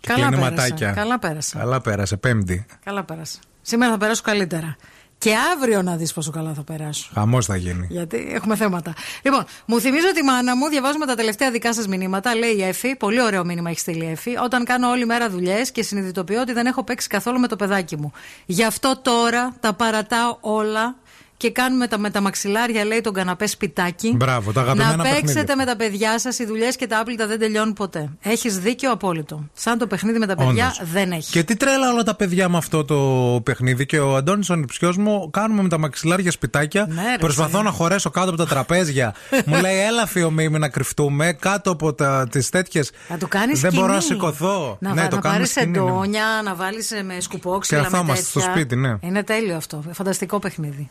Καλά πέρασε. Ματάκια. Καλά πέρασε. Καλά πέρασε, Πέμπτη. Καλά πέρασε. Σήμερα θα περάσω καλύτερα. Και αύριο να δεις πόσο καλά θα περάσω. Χαμός θα γίνει. Γιατί έχουμε θέματα. Λοιπόν, μου θυμίζω τη μάνα μου, διαβάζουμε τα τελευταία δικά σας μηνύματα. Λέει η Εφη, πολύ ωραίο μήνυμα έχει στείλει η Εφη. Όταν κάνω όλη μέρα δουλειές και συνειδητοποιώ ότι δεν έχω παίξει καθόλου με το παιδάκι μου. Γι' αυτό τώρα τα παρατάω όλα και κάνουμε τα, με τα μαξιλάρια, λέει, τον καναπέ σπιτάκι. Μπράβο, τα αγαπημένα Να παίξετε παιχνίδια. με τα παιδιά σας, οι δουλειές και τα άπλυτα δεν τελειώνουν ποτέ. Έχεις δίκιο απόλυτο. Σαν το παιχνίδι με τα παιδιά Όντως. δεν έχεις. Και τι τρέλα όλα τα παιδιά με αυτό το παιχνίδι. Και ο Αντώνης, ο ανιψιό μου, κάνουμε με τα μαξιλάρια σπιτάκια. Ναι, ρε, Προσπαθώ φίλε. να χωρέσω κάτω από τα τραπέζια. μου λέει, έλα φιωμίμη να κρυφτούμε κάτω από τι τέτοιε. Να του κάνεις Δεν μπορώ να σηκωθώ. Να, ναι, βα- το να κάνουμε πάρεις σκηνή, ναι. εντόνια, να βάλεις με σκουπόξυλα. Και με καθόμαστε στο τέτοια. σπίτι, ναι. Είναι τέλειο αυτό. Φανταστικό παιχνίδι.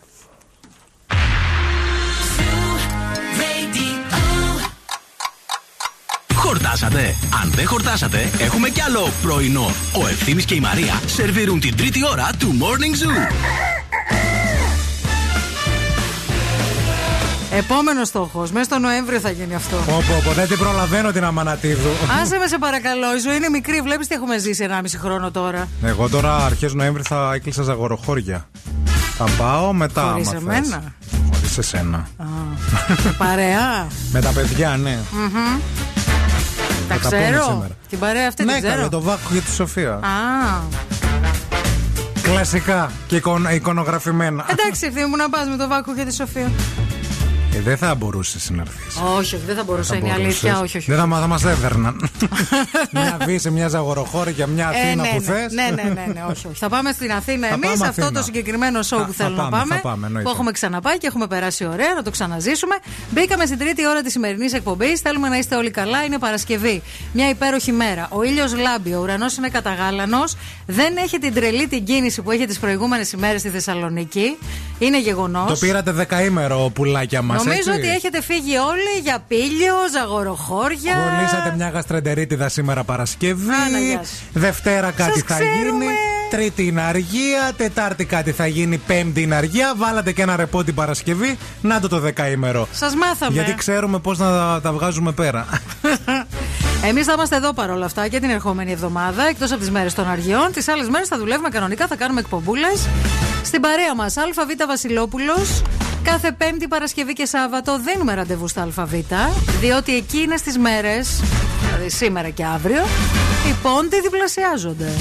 Χορτάσατε. Αν δεν χορτάσατε, έχουμε κι άλλο πρωινό. Ο Ευθύμης και η Μαρία σερβίρουν την τρίτη ώρα του Morning Zoo. Επόμενος στόχος. Μέσα στο Νοέμβριο θα γίνει αυτό. Πω, πω, πω, δεν την προλαβαίνω την Αμανατίδου. Άσε με σε παρακαλώ, η ζωή είναι μικρή. Βλέπεις τι έχουμε ζήσει 1,5 χρόνο τώρα. Εγώ τώρα αρχές Νοέμβρη θα έκλεισα ζαγοροχώρια. Θα πάω μετά. Χωρίς άμα εμένα; θες. Χωρίς εσένα. Α, παρέα. Με τα παιδιά, ναι. Μμμ. Τα Θα τα πούμε ξέρω. σήμερα. Την παρέα αυτή ναι, την ξέρω. καλέ, το βάκο για τη Σοφία. Α, Κλασικά και εικον- εικονογραφημένα. εντάξει, ευθύνη μου να πας με το βάκου για τη Σοφία. Ε, δεν θα μπορούσες να έρθεις. Όχι, όχι, δεν θα μπορούσε, είναι η αλήθεια. Όχι, όχι. Δεν θα, μα- θα μας έδερναν. μια βή σε μια ζαγοροχώρη για μια Ε, Αθήνα ναι, που ναι, θες. ναι, ναι, ναι, ναι, όχι, όχι. Θα πάμε στην Αθήνα Θα εμείς. πάμε Αυτό Αθήνα. το συγκεκριμένο show Θα- που θα θέλω να πάμε, πάμε. θα πάμε, εννοείται. που έχουμε ξαναπάει και έχουμε περάσει ωραία, να το ξαναζήσουμε. Μπήκαμε στην τρίτη ώρα της σημερινής εκπομπής. Θέλουμε να είστε όλοι καλά. Είναι Παρασκευή. Μια υπέροχη μέρα. Ο ήλιος λάμπει, ο ουρανός είναι καταγάλανος. Δεν έχει την τρελή την κίνηση που είχε τις προηγούμενες ημέρες στη Θεσσαλονίκη. Είναι γεγονός. Το πήρατε δεκαήμερο πουλάκια μας. Νομίζω ότι έχετε φύγει όλοι για πήλιο, ζαγοροχώρια. Κολλήσατε μια γαστρεντερίτιδα σήμερα Παρασκευή. Άνα, γεια σου. Δευτέρα κάτι Σας θα ξέρουμε. γίνει. Τρίτη είναι αργία. Τετάρτη κάτι θα γίνει. Πέμπτη είναι αργία. Βάλατε και ένα ρεπό την Παρασκευή. Να το το δεκαήμερο. Σας μάθαμε. Γιατί ξέρουμε πώς να τα, τα βγάζουμε πέρα. Εμείς θα είμαστε εδώ παρόλα αυτά και την ερχόμενη εβδομάδα, εκτός από τις μέρες των Αργιών. Τις άλλες μέρες θα δουλεύουμε κανονικά, θα κάνουμε εκπομπούλες. Στην παρέα μας, ΑΒ Βασιλόπουλος. Κάθε Πέμπτη, Παρασκευή και Σάββατο δίνουμε ραντεβού στα ΑΒ, διότι εκείνε τι μέρες, δηλαδή σήμερα και αύριο, οι πόντοι διπλασιάζονται.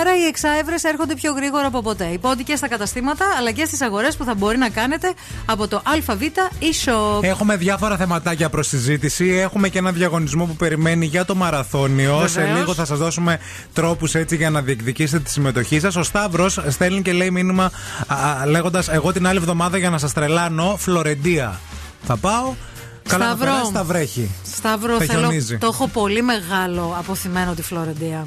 Άρα οι εξάευρες έρχονται πιο γρήγορα από ποτέ. Οι πόντοι και στα καταστήματα, αλλά και στις αγορές που θα μπορεί να κάνετε από το ΑΒ e-shop. Έχουμε διάφορα θεματάκια προς συζήτηση. Έχουμε και ένα διαγωνισμό που περιμένει για το μαραθώνιο. Σε Βεβαίως. λίγο θα σας δώσουμε τρόπους έτσι για να διεκδικήσετε τη συμμετοχή σας. Ο Σταύρος στέλνει και λέει μήνυμα λέγοντας: Εγώ την άλλη εβδομάδα για να σας τρελάνω, Φλωρεντία. Θα πάω. Καλά, να Σταυρό. περάσει, θα βρέχει. Σταύρο, Θα θέλω, χιονίζει. το έχω πολύ μεγάλο αποθυμένο τη Φλωρεντία.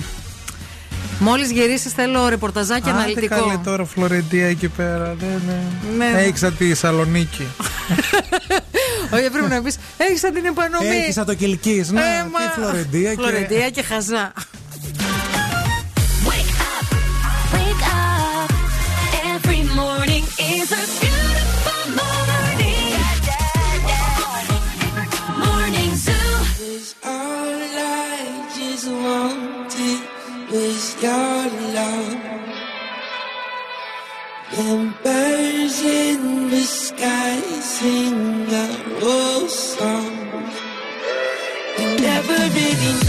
Μόλις γυρίσεις, θέλω ρεπορταζάκι Άντε αναλυτικό. καλέ τώρα Φλωρεντία εκεί πέρα. Δεν, Ναι. ναι. Έχεις τη Θεσσαλονίκη. Όχι, πρέπει να πεις: Έχεις σαν την επανομή. Έχεις σαν το Κιλκή. Ναι, Ε, μα- τι Φλωρεντία και. Φλωρεντία και χαζά. Your love. And birds in the sky sing a old song. You never really know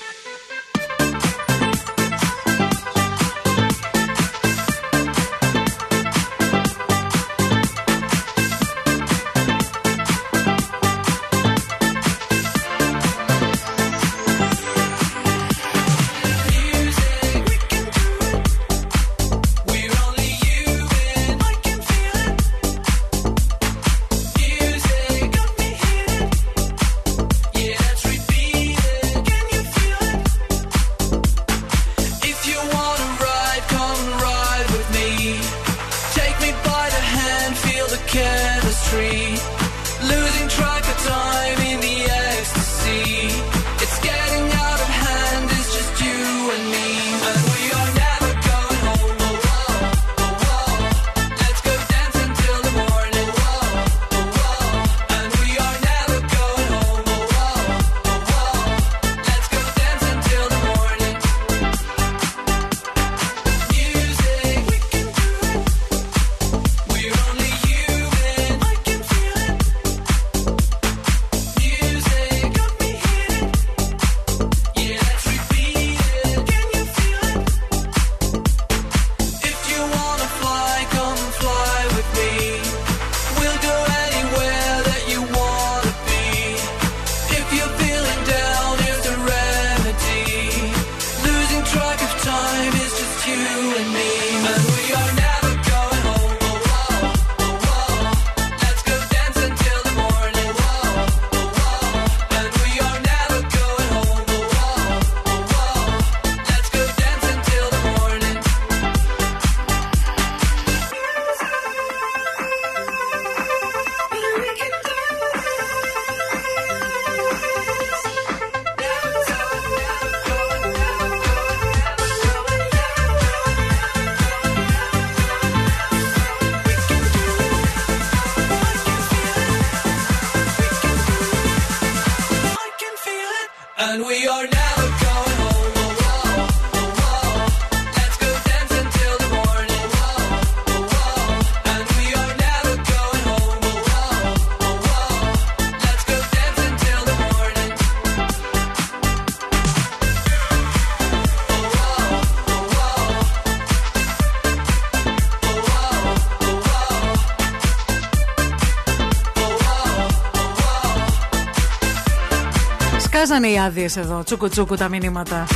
Σκάζανε οι άδειες εδώ, τσούκου τσούκου τα μηνύματα.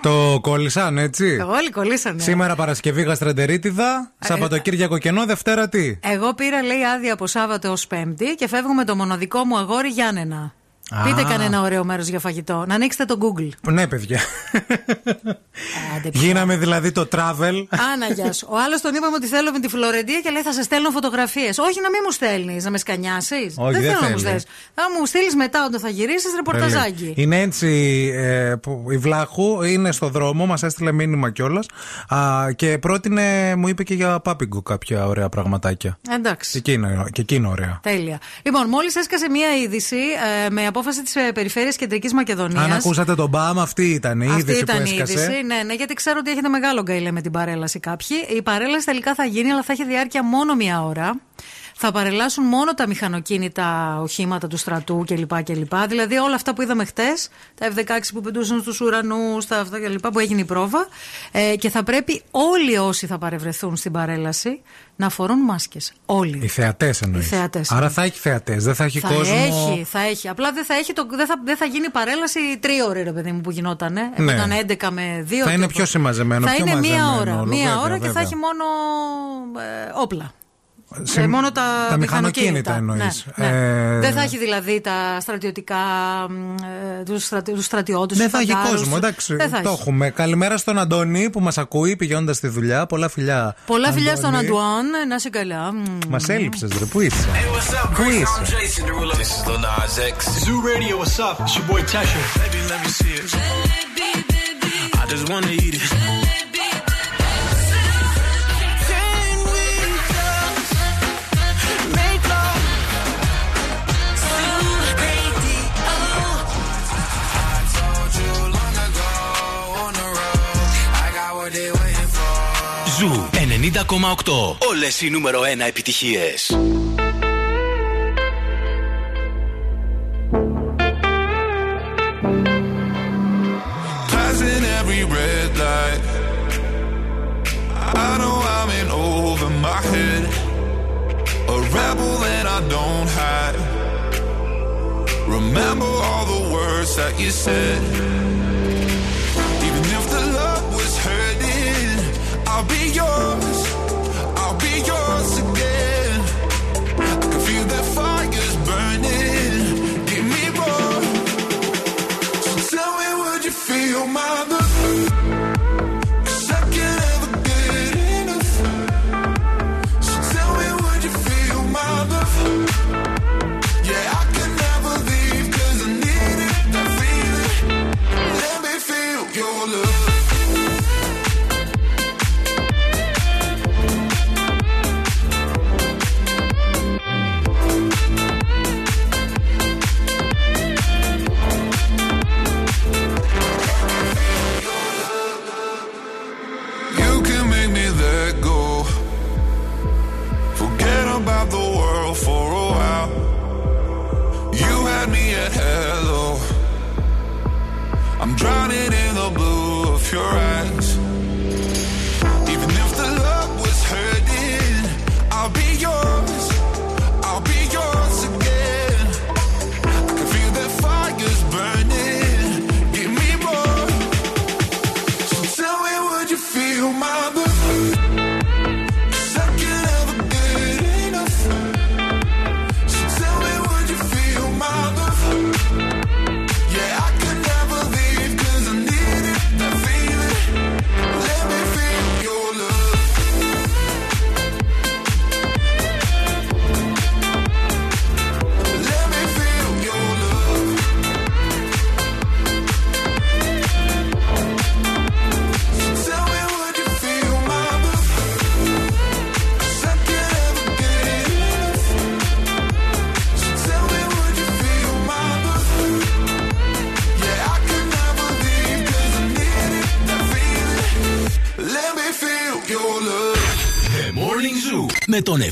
Το κόλλησαν, έτσι; Όλοι κολλήσανε. Σήμερα Παρασκευή γαστρεντερίτιδα, Σαββατοκύριακο κενό, Δευτέρα τι; Εγώ πήρα, λέει, άδεια από Σάββατο ω Πέμπτη και φεύγω με το μοναδικό μου αγόρι Γιάννενα. Α. Πείτε κανένα ωραίο μέρος για φαγητό. Να ανοίξετε το Google. Ναι, παιδιά. Γίναμε δηλαδή το travel. Άνα, γεια σου. Ο άλλος τον είπαμε ότι θέλω με τη Φλωρεντία και λέει θα σε στέλνω φωτογραφίες. Όχι να μην μου στέλνεις, να με σκανιάσεις. Όχι, δεν θέλω να μου θέλει. στέλνεις. Θα μου στείλεις μετά όταν θα γυρίσεις ρεπορταζάκι. Είναι έτσι ε, που η Βλάχου είναι στο δρόμο, μας έστειλε μήνυμα κιόλας και πρότεινε, μου είπε και για πάπιγκο κάποια ωραία πραγματάκια. Εντάξει. Και εκείνο, και εκείνο ωραία. Τέλεια. Λοιπόν, μόλις έσκασε μία είδηση ε, με απόφαση της ε, Περιφέρειας Κεντρικής Μακεδονίας. Αν ακούσατε τον μπαμ, αυτή ήταν η Αυτή είδηση ήταν που η έσκασε. είδηση. Ναι, ναι, γιατί ξέρω ότι έχετε μεγάλο γκαιλέ με την παρέλαση κάποιοι. Η παρέλαση τελικά θα γίνει, αλλά θα έχει διάρκεια μόνο μία ώρα. Θα παρελάσουν μόνο τα μηχανοκίνητα οχήματα του στρατού κλπ. κλπ. Δηλαδή όλα αυτά που είδαμε χτες, τα F-16 που πετούσαν στους ουρανούς, τα αυτά κλπ. που έγινε η πρόβα. Ε, και θα πρέπει όλοι όσοι θα παρευρεθούν στην παρέλαση να φορούν μάσκες. Όλοι. Οι θεατές εννοείς. Οι θεατές, Άρα ναι. θα έχει θεατές, δεν θα έχει θα κόσμο. έχει, θα έχει. Απλά δεν θα, έχει το, δεν θα, δεν θα γίνει παρέλαση τρία ώρες, ρε παιδί μου, που γινόταν. Ε. Ναι. Ήταν 11 με 2. Θα είναι πιο συμμαζεμένο, Θα πιο είναι μία μαζεμένο ώρα. όλο, μία βέβαια, ώρα και θα βέβαια. έχει μόνο ε, όπλα. Συμ- Ε, μόνο τα, τα μηχανοκίνητα μηχανοκίνητα. εννοείς. Ναι, ναι. Ε, Δεν θα έχει δηλαδή τα στρατιωτικά. ε, τους στρατι, τους στρατιώτες, Δεν τους θα έχει φαντάρους. κόσμο, εντάξει. Δεν θα Το έχει. έχουμε. Καλημέρα στον Αντώνη που μας ακούει πηγαίνοντας στη δουλειά. Πολλά φιλιά. Πολλά φιλιά στον Αντώνη. Αντουάν, να είσαι καλά. Μμμ. Μας έλειψες, ρε. Πού είσαι; Πού είσαι; This is Lil Nas X. Zoo Radio, what's up? It's your boy Tesha. Baby, let me see it. I just wanna eat it. Όλες οι νούμερο 1 επιτυχίες. Passing every red light. I know I'm in over my head. A rebel and I don't hide. Remember all the words that you said.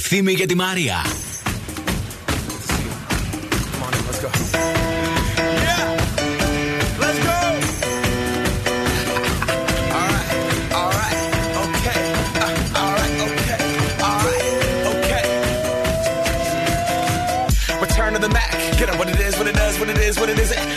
Ευθύμη και τη Μαρία.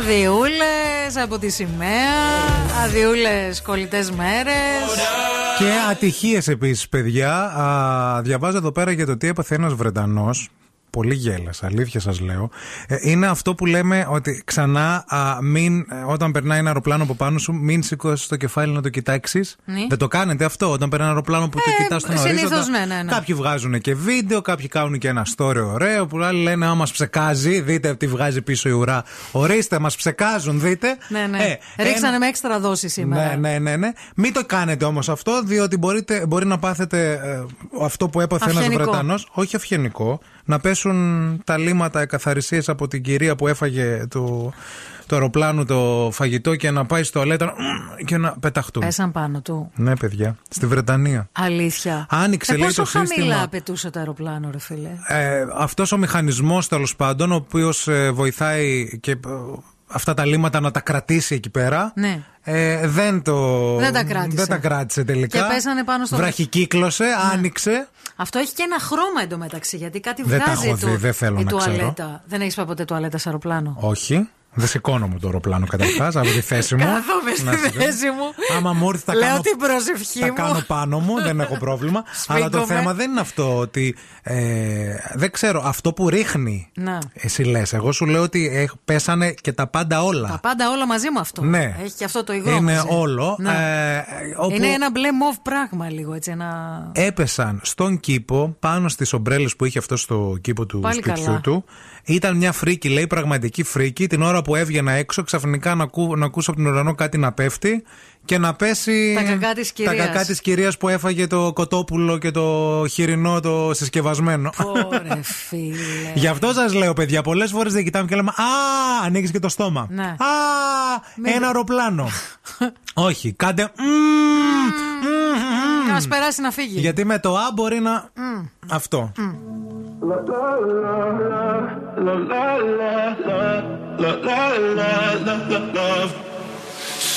Αδιούλες από τη σημαία. Αδιούλες κολλητές μέρες. Και ατυχίες επίσης, παιδιά. Α, διαβάζω εδώ πέρα για το τι έπαθε ένας Βρετανός. Πολύ γέλα, αλήθεια σας λέω. Ε, είναι αυτό που λέμε ότι ξανά α, μην, ε, όταν περνάει ένα αεροπλάνο από πάνω σου, μην σηκώσεις το κεφάλι να το κοιτάξεις. Ναι. Δεν το κάνετε αυτό όταν περνάει ένα αεροπλάνο που το κοιτάς στον συνήθως ορίζοντα. ναι, ναι, ναι. Κάποιοι βγάζουν και βίντεο, κάποιοι κάνουν και ένα story ωραίο. Που άλλοι λένε άμα μας ψεκάζει, δείτε τι βγάζει πίσω η ουρά. Ορίστε, μας ψεκάζουν, δείτε. Ναι, ναι. Ε, Ρίξανε με έξτρα δόση σήμερα. ναι, ναι, ναι, ναι. Μην το κάνετε όμως αυτό, διότι μπορείτε, μπορεί να πάθετε ε, αυτό που έπαθε ένας Αυγενικό. Βρετανός, όχι αυγενικό, να πέσουν τα λίματα εκαθαρισίες από την κυρία που έφαγε του, του αεροπλάνου το φαγητό και να πάει στο τουαλέτα και να πεταχτούν. Πέσαν πάνω του. Ναι, παιδιά, στη Βρετανία. Αλήθεια. Άνοιξε, ε, λέει, πόσο το σύστημα. χαμηλά πετούσε το αεροπλάνο, ρε φίλε. Ε, αυτός ο μηχανισμός τέλος πάντων, ο οποίος ε, βοηθάει και ε, αυτά τα λίματα να τα κρατήσει εκεί πέρα. Ναι. Ε, δεν το. Δεν τα κράτησε. δεν τα κράτησε τελικά. Και πέσανε πάνω στο- Βραχικύκλωσε, άνοιξε. Αυτό έχει και ένα χρώμα εντωμεταξύ, γιατί κάτι Δεν τα βγάζει έχω του- δει, δεν θέλω η να ξέρω. τουαλέτα. Δεν έχεις πάει ποτέ τουαλέτα σε αεροπλάνο; Όχι. Δεν σηκώνομαι το αεροπλάνο καταρχάς από τη θέση μου. Κάθομαι στη Να σου πω. θέση μου. Άμα μου έρθει, θα Λέω κάνω, την προσευχή θα μου. κάνω πάνω μου, δεν έχω πρόβλημα. Αλλά το Σφίγγομαι. θέμα δεν είναι αυτό ότι. Ε, δεν ξέρω, αυτό που ρίχνει. Να. Εσύ λες. Εγώ σου λέω ότι έχ- πέσανε και τα πάντα όλα. Τα πάντα όλα μαζί με αυτό. Ναι. Έχει και αυτό το υγρό. Είναι μαζί. όλο. Ναι. Ε, όπου Είναι ένα μπλε μοβ πράγμα λίγο έτσι. Ένα... έπεσαν στον κήπο πάνω στις ομπρέλες που είχε αυτό στο κήπο του Πάλι σπιτιού καλά. του. Ήταν μια φρίκη, λέει, πραγματική φρίκη. Την ώρα που έβγαινα έξω, ξαφνικά να, ακού, να ακούσω από τον ουρανό κάτι να πέφτει και να πέσει. Τα κακά της Τα κυρίας. κακά της κυρίας που έφαγε το κοτόπουλο και το χοιρινό το συσκευασμένο. Ωρε φίλε. Γι' αυτό σας λέω, παιδιά, πολλές φορές δεν κοιτάμε και λέμε Α, ανοίγεις και το στόμα. Ναι. Α, ένα αεροπλάνο. Όχι, κάντε. μμμ, μμμ, Να μας περάσει να φύγει. γιατί με το Α μπορεί να. Μμ. Αυτό.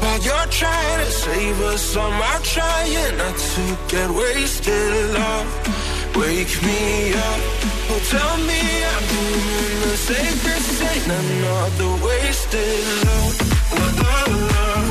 while you're trying to save us, I'm trying not to get wasted. Love, wake me up. Oh, tell me I'm doing the safest thing. I'm not the wasted love. love, love. Uh, uh, uh.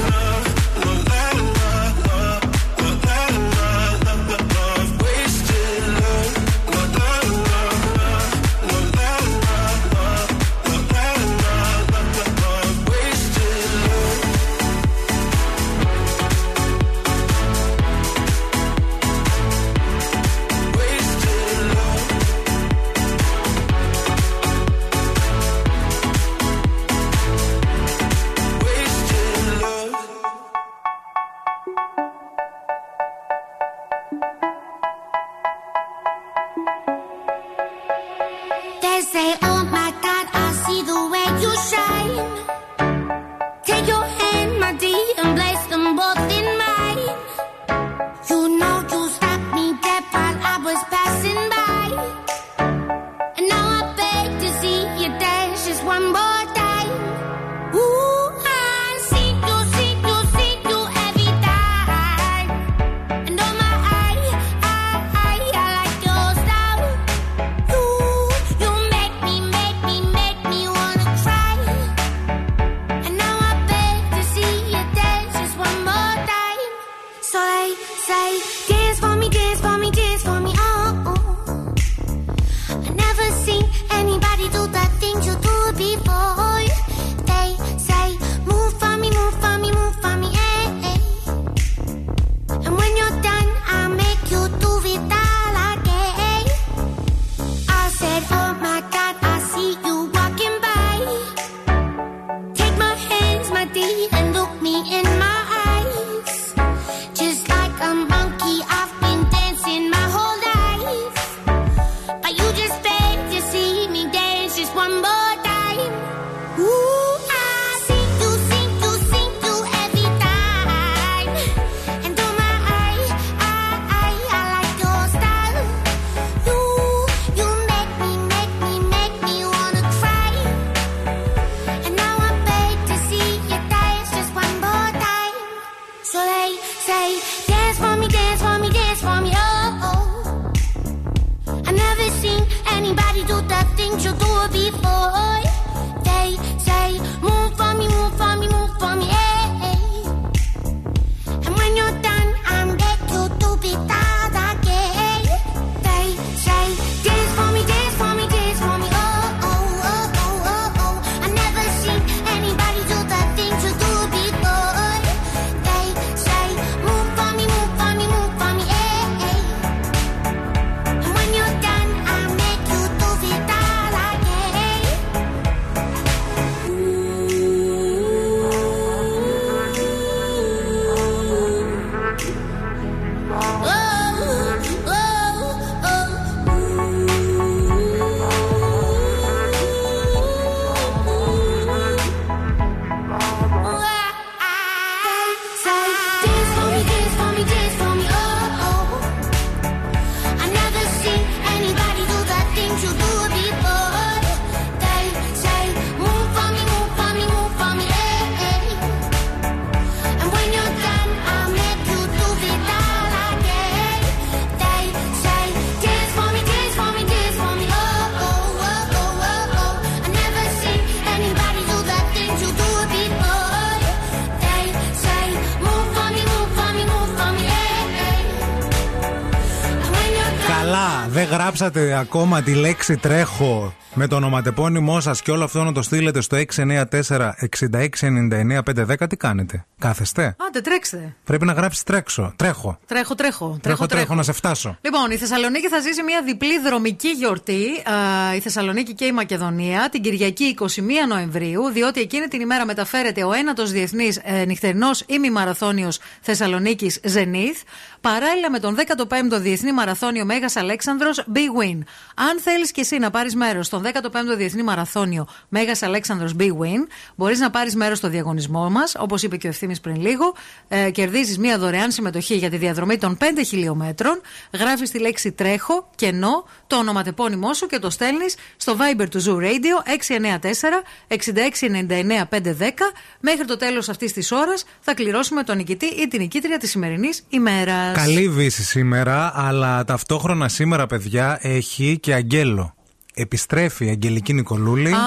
γράψατε ακόμα τη λέξη τρέχω με το ονοματεπώνυμό σας και όλο αυτό να το στείλετε στο 694-6699-510, τι κάνετε; Κάθεστε; Άντε, τρέξτε. Πρέπει να γράψεις τρέξω. Τρέχω. Τρέχω, τρέχω. Τρέχω, τρέχω, να σε φτάσω. Λοιπόν, η Θεσσαλονίκη θα ζήσει μια διπλή δρομική γιορτή. Α, η Θεσσαλονίκη και η Μακεδονία την Κυριακή 21 Νοεμβρίου, διότι εκείνη την ημέρα μεταφέρεται ο ένατος διεθνής ε, νυχτερινός ημιμαραθώνιος Θεσσαλονίκης Ζενήθ, παράλληλα με τον 15ο Διεθνή Μαραθώνιο Μέγας Αλέξανδρος Big Win. Αν θέλεις και εσύ να πάρεις μέρος στον 15ο Διεθνή Μαραθώνιο Μέγας Αλέξανδρος Big Win, μπορείς να πάρεις μέρος στο διαγωνισμό μας, όπως είπε και ο ευθύνη ευθύνη πριν λίγο. Ε, Κερδίζεις μία δωρεάν συμμετοχή για τη διαδρομή των 5 χιλιόμετρων. Γράφεις τη λέξη τρέχω, κενό, το ονοματεπώνυμό σου και το στέλνεις στο Viber του Zoo Radio 694 6699 510. Μέχρι το τέλος αυτής της ώρας θα κληρώσουμε τον νικητή ή την νικήτρια της σημερινής ημέρας. Καλή βύση σήμερα, αλλά ταυτόχρονα σήμερα, παιδιά, έχει και αγγέλο. Επιστρέφει η Αγγελική Νικολούλη. Α,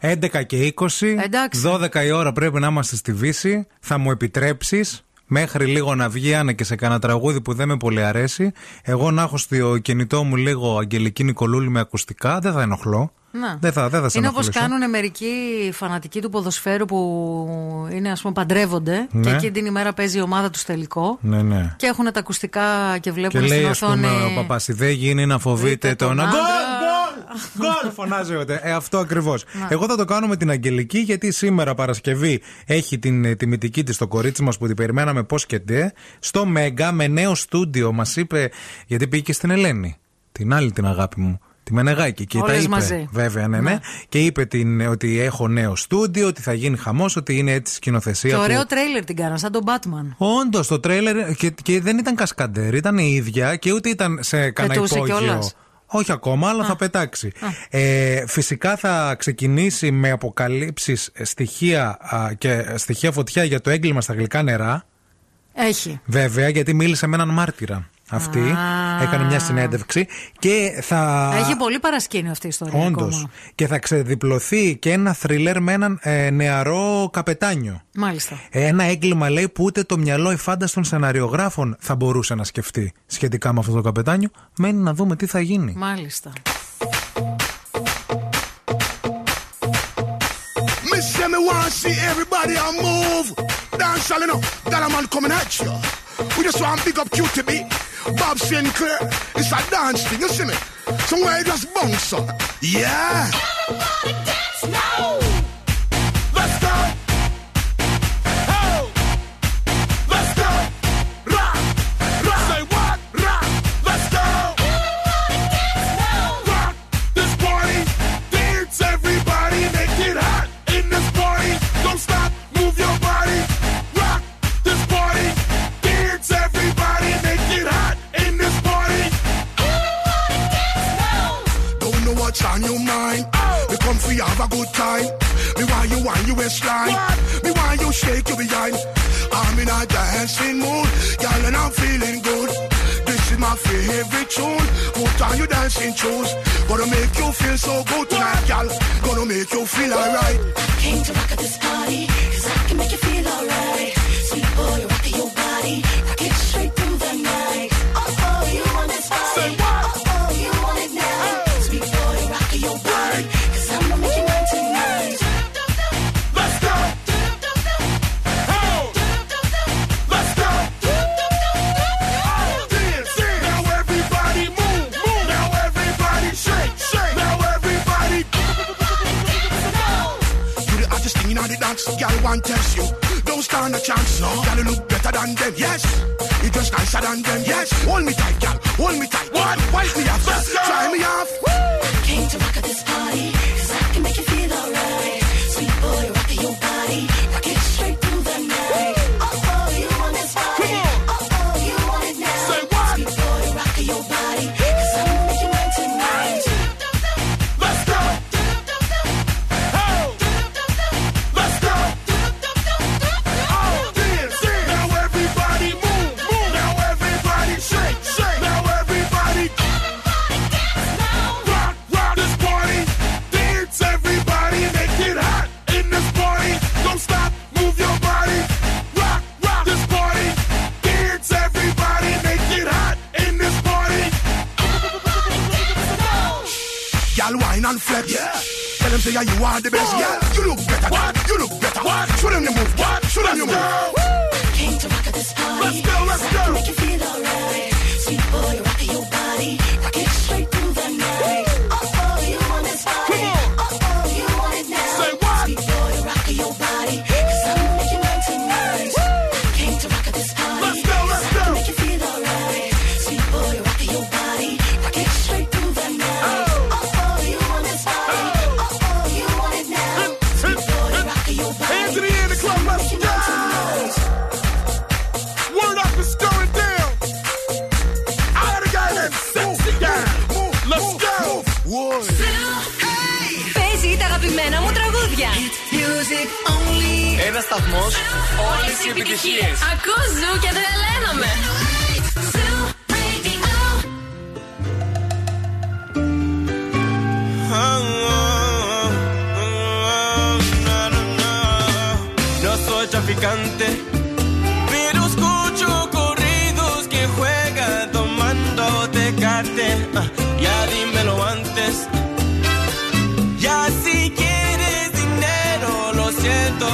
11 και 20. Εντάξει. 12 η ώρα πρέπει να είμαστε στη Βύση. Θα μου επιτρέψεις μέχρι λίγο να βγει Άννα και σε κανένα τραγούδι που δεν με πολύ αρέσει. Εγώ να έχω στο κινητό μου λίγο Αγγελική Νικολούλη με ακουστικά. Δεν θα ενοχλώ. να. Δεν θα, δεν θα σε Είναι όπως ενοχλήσω. κάνουν μερικοί φανατικοί του ποδοσφαίρου που είναι, ας πούμε, παντρεύονται Ναι. και εκείνη την ημέρα παίζει η ομάδα τους τελικό. Ναι, ναι. Και έχουν τα ακουστικά και Και βλέπουν λέει, στην ας οθόνη. πούμε, ο παπάς, δεν γίνει να φοβείτε τον τον γκολ! άντρα. Γκολ! Γκολ! Φωνάζει ο Ε, αυτό ακριβώς. Να. Εγώ θα το κάνω με την Αγγελική, γιατί σήμερα Παρασκευή έχει την ε, τιμητική της το κορίτσι μας που την περιμέναμε πώς και ντε. Στο Μέγκα με νέο στούντιο. Μας είπε, γιατί πήγε και στην Ελένη. Την άλλη την αγάπη μου. Τη Μενεγάκη. Και τα Όλες είπε. μαζί. Βέβαια, ναι, ναι. Ναι. Και είπε την, ότι έχω νέο στούντιο, ότι θα γίνει χαμός, ότι είναι έτσι σκηνοθεσία. Και που- ωραίο τρέιλερ την κάνα, σαν τον Batman. Όντως, το τρέλερ και, και δεν ήταν κασκαντέρ, ήταν η ίδια και ούτε ήταν σε κανένα Πετούσε υπόγειο. κιόλας. Όχι ακόμα, αλλά θα πετάξει. Ε, φυσικά θα ξεκινήσει με αποκαλύψεις στοιχεία α, και στοιχεία φωτιά για το έγκλημα στα γλυκά νερά. Έχει. Βέβαια, γιατί μίλησε με έναν μάρτυρα αυτή. Α. Έκανε μια συνέντευξη και θα. Έχει πολύ παρασκήνιο αυτή η ιστορία. Όντως. ακόμα. Και θα ξεδιπλωθεί και ένα θριλέρ με έναν ε, νεαρό καπετάνιο. Μάλιστα. Ένα έγκλημα λέει που ούτε το μυαλό εφάνταστων σεναριογράφων θα μπορούσε να σκεφτεί σχετικά με αυτό το καπετάνιο. Μένει να δούμε τι θα γίνει. Μάλιστα. Me say me want see everybody a move. Dance all enough. That a man coming at you. We just want big up QTB. Bob Sinclair. It's a dance thing, you see me? Somewhere you just bounce up. Yeah. We come for you have a good time. Me why you want you waistline. Me why you shake your behind. I'm in a dancing mood. Girl, and I'm feeling good. This is my favorite tune. Put on your dancing shoes. Gonna make you feel so good tonight, girl. Gonna make you feel alright. I Came to rock at this party, cause I can make you feel alright. Sweet boy, rock your body, girl want test you. Don't stand a chance, no. Girl, you look better than them, yes. You just nicer than them, yes. Hold me tight, girl, hold me tight. What? Wipe me off, try me off. Came to rock at this party, cause I can make you feel and flex. Yeah. Tell them say yeah, you are the best. Yeah. You look better. What? You look better. What? Show them the move. What? Show them the move. Came to rock at this party. Let's go, let's cause I can go. make you feel alright. Sweet boy, rock your body, rock it Ένα σταθμό, όλε οι επιτυχίε. Ακούς ζου και τρελαίνομαι. No soy traficante, pero escucho corridos que juegan tomando tecate. Ah, ya dímelo antes. Ya si quieres dinero, lo siento,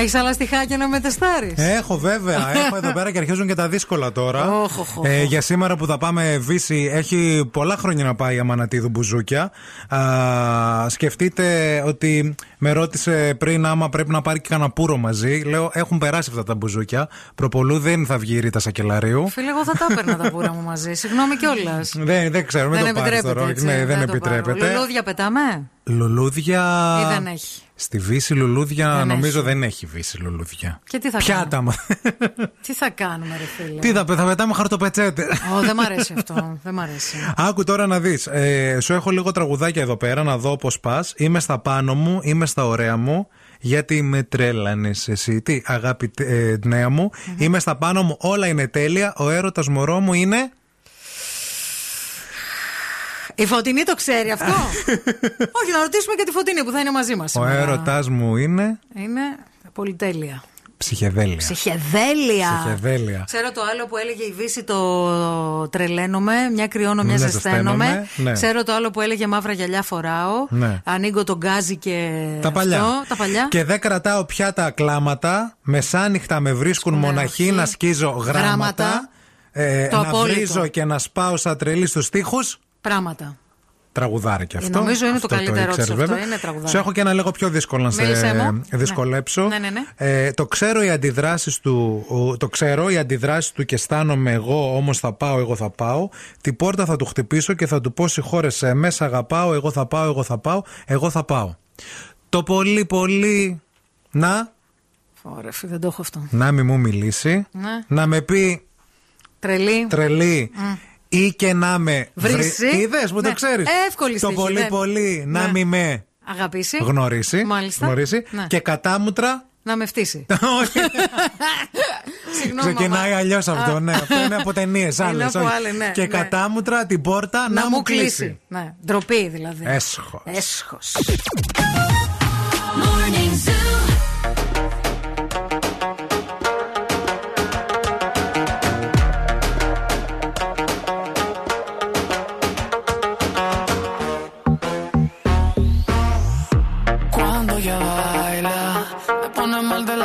Έχεις άλλα στοιχάκια να με τεστάρει. Έχω βέβαια. Έχω εδώ πέρα και αρχίζουν και τα δύσκολα τώρα. Οχ, οχ, οχ. Ε, για σήμερα που θα πάμε Βύση, έχει πολλά χρόνια να πάει η Αμανατίδου Μπουζούκια. Α, σκεφτείτε ότι με ρώτησε πριν άμα πρέπει να πάρει και κανένα πουρο μαζί. Λέω έχουν περάσει αυτά τα μπουζούκια. Προπολού δεν θα βγει η Ρίτα Σακελαρίου. Φίλε, εγώ θα τα έπαιρνα τα πουρα μου μαζί. Συγγνώμη κιόλας. Δεν, δεν ξέρω, μην Δεν το πάρεις επιτρέπεται. τώρα. έτσι, Ναι, δεν το πάρω. επιτρέπεται. Λουλούδια πετάμε; Λουλούδια. Ή δεν έχει; Στη Βύση λουλούδια Δεν νομίζω έχει. δεν έχει Βύση λουλούδια. Και τι θα Πιάτα κάνουμε; μα. Τι θα κάνουμε, ρε φίλε; Τι θα, θα πετάμε χαρτοπετσέτε. Ω, δεν μ' αρέσει αυτό. Δεν μ' αρέσει. Άκου τώρα να δεις. Ε, σου έχω λίγο τραγουδάκια εδώ πέρα να δω πώς πας. Είμαι στα πάνω μου, είμαι στα ωραία μου. Γιατί με τρέλανες εσύ. Τι, αγάπη ε, νέα μου. Είμαι στα πάνω μου, όλα είναι τέλεια. Ο έρωτας μωρό μου είναι. Η Φωτεινή το ξέρει αυτό; Όχι, να ρωτήσουμε και τη Φωτεινή που θα είναι μαζί μας. Ο έρωτα μου είναι; Είναι πολυτέλεια. Ψυχεδέλεια. Ψυχεδέλεια. Ψυχεδέλεια. Ξέρω το άλλο που έλεγε η Βύση το τρελαίνομαι, μια κρυώνω, μια Μια ζεσταίνομαι. ζεσταίνομαι, ναι. Ξέρω το άλλο που έλεγε μαύρα γυαλιά φοράω. Ναι. Ανοίγω τον γκάζι και. Τα παλιά. Αυτό, τα παλιά. Και δεν κρατάω πια τα κλάματα. Μεσάνυχτα με βρίσκουν μοναχή να σκίζω γράμματα. Γράμματα. Ε, Το να απόλυτο. βρίζω και να σπάω σαν τρελή στους τοίχους. Πράγματα. Τραγουδάρι και Ε, αυτό. νομίζω είναι το Αυτό καλύτερό ήξερες, της αυτό, βέβαια. είναι τραγουδάρι. Σου έχω και ένα λίγο πιο δύσκολο να Μίλησέ σε μου. δυσκολέψω. Ναι, ναι, ναι. Ε, το ξέρω οι αντιδράσεις του, ο- το ξέρω οι αντιδράσεις του και αισθάνομαι εγώ, όμως θα πάω, εγώ θα πάω. Την πόρτα θα του χτυπήσω και θα του πω συγχώρεσαι, μέσα αγαπάω, εγώ θα πάω, εγώ θα πάω, εγώ θα πάω. Το πολύ πολύ να, Ωραία, φίλε, δεν το έχω αυτό. να μη μου μιλήσει, Ναι. να με πει Τρελή. τρελή Μμ. Ή και να με Βρίσει. Είδες που Ναι. το ξέρεις. Εύκολη Το στίχη, πολύ ναι. πολύ να Ναι. μη με Αγαπήσει. γνωρίσει. Μάλιστα. γνωρίσει. Ναι. Και κατάμουτρα. Να με φτύσει. Όχι. Συγγνώμη. Ξεκινάει μαμά. αλλιώς αυτό. Α. Ναι, αυτό είναι από ταινίες Είναι άλλες. από άλλες, ναι, Και ναι. κατάμουτρα την πόρτα να, Να μου κλείσει. Ναι, ντροπή δηλαδή. Έσχος. Έσχος. Morning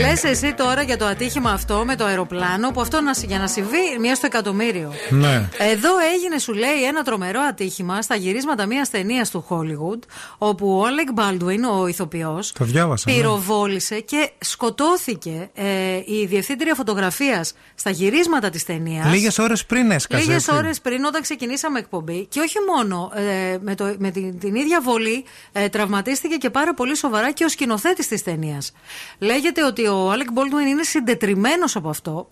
Λες εσύ τώρα για το ατύχημα αυτό με το αεροπλάνο που αυτό να, για να συμβεί μία στο εκατομμύριο. Ναι. Εδώ έγινε, σου λέει, ένα τρομερό ατύχημα στα γυρίσματα μια ταινίας του Hollywood, όπου ο Alec Baldwin, ο ηθοποιός, Το διάβασα. ναι. πυροβόλησε και σκοτώθηκε ε, η διευθύντρια φωτογραφίας στα γυρίσματα της ταινίας. Λίγες ώρες πριν έσκασε. Λίγες έτσι. ώρες πριν, όταν ξεκινήσαμε εκπομπή, και όχι μόνο ε, με, το, με την, την ίδια βολή, ε, τραυματίστηκε και πάρα πολύ σοβαρά και ο σκηνοθέτης της ταινίας. Λέγεται ότι ο Άλεκ Μπόλτουιν είναι συντετριμένος από αυτό.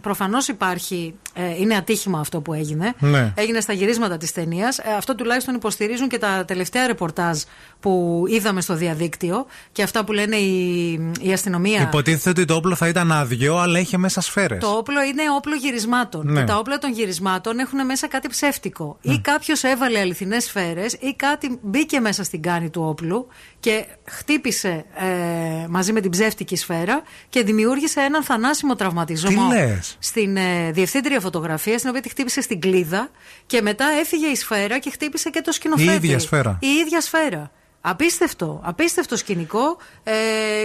Προφανώς υπάρχει. Ε, είναι ατύχημα αυτό που έγινε. Ναι. Έγινε στα γυρίσματα της ταινίας. αυτό τουλάχιστον υποστηρίζουν και τα τελευταία ρεπορτάζ που είδαμε στο διαδίκτυο και αυτά που λένε η, η αστυνομία. Υποτίθεται ότι το όπλο θα ήταν άδειο, αλλά είχε μέσα σφαίρες. Το όπλο είναι όπλο γυρισμάτων. Ναι. Και τα όπλα των γυρισμάτων έχουν μέσα κάτι ψεύτικο. Ή κάποιος έβαλε αληθινές σφαίρες, ή κάτι μπήκε μέσα στην κάνη του όπλου και χτύπησε ε, μαζί με την ψεύτικη σφαίρα και δημιούργησε έναν θανάσιμο τραυματισμό Τι λες; στην ε, διευθύντρια φωτογραφίας, στην οποία τη χτύπησε στην κλίδα και μετά έφυγε η σφαίρα και χτύπησε και το σκηνοθέτη. Η ίδια σφαίρα. Η ίδια σφαίρα. Απίστευτο, απίστευτο σκηνικό. Ε,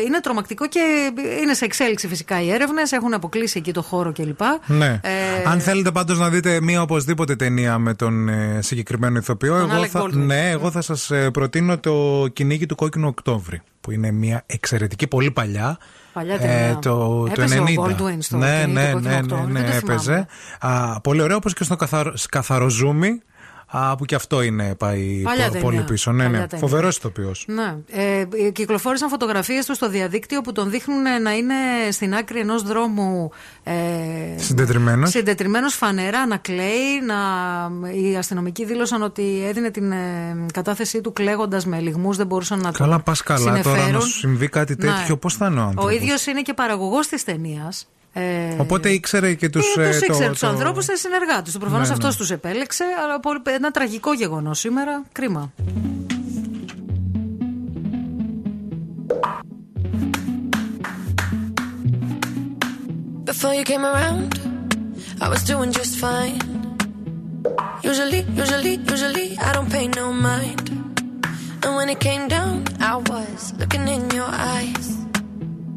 είναι τρομακτικό και είναι σε εξέλιξη φυσικά οι έρευνες. Έχουν αποκλείσει εκεί το χώρο κλπ. Ναι. Ε, Αν θέλετε πάντως να δείτε μία οπωσδήποτε ταινία με τον ε, συγκεκριμένο ηθοποιό, Τον εγώ Alec θα, Baldwin. ναι, εγώ θα σας προτείνω το κυνήγι του Κόκκινου Οκτώβρη. Που είναι μία εξαιρετική, πολύ παλιά. Παλιά ταινία. το, Έπαιζε το 90. ο Baldwin στο ναι, Κυνήγι ναι, του Κόκκινου ναι, Οκτώβρη, ναι, δεν ναι, το θυμάμαι. έπαιζε. Α, πολύ ωραίο, όπως και στο καθαρο, Καθαροζούμι. Α, που και αυτό είναι πάει Παλιά πο- ταινία. πολύ πίσω. Ναι, Παλιά ναι. ταινία. Φοβερός ηθοποιός. Ναι. Ε, κυκλοφόρησαν φωτογραφίες του στο διαδίκτυο που τον δείχνουν να είναι στην άκρη ενός δρόμου. Ε, Συντετριμμένος. Συντετριμμένο φανερά να κλαίει. Να... Οι αστυνομικοί δήλωσαν ότι έδινε την ε, κατάθεσή του κλαίγοντας με λιγμούς, δεν μπορούσαν να Καλά, τον πας καλά. Τώρα να συνεφέρουν. σου συμβεί κάτι τέτοιο, Ναι. πώς θα είναι ο Ο άνθρωπος; ίδιος είναι και παραγωγός της ταινίας. Ε, Οπότε ήξερε και τους. ε, τους ήξερε τους ανθρώπους, ήταν συνεργάτες του. Προφανώς Ναι, ναι. αυτός τους επέλεξε, αλλά πολύ- ένα τραγικό γεγονός σήμερα. Κρίμα. Before you came around, I was doing just fine. Usually, usually, usually, I don't pay no mind. And when it came down, I was looking in your eyes.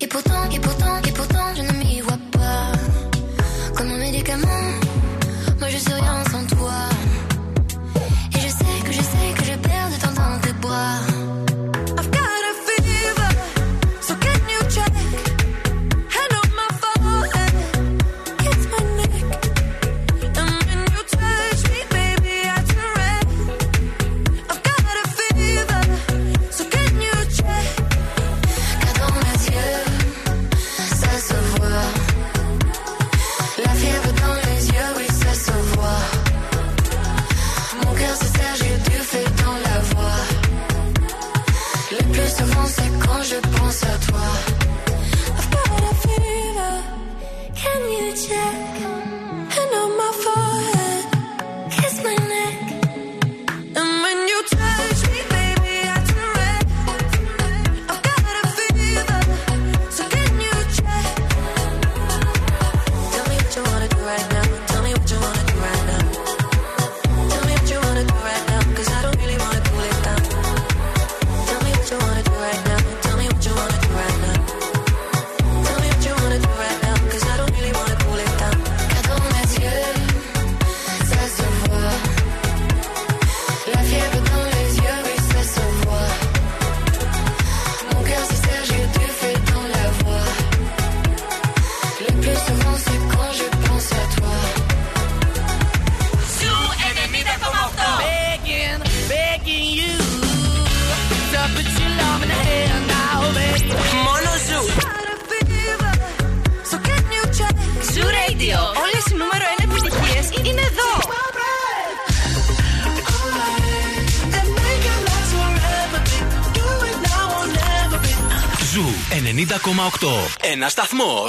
Et pourtant, et pourtant, et pourtant, je ne m'y vois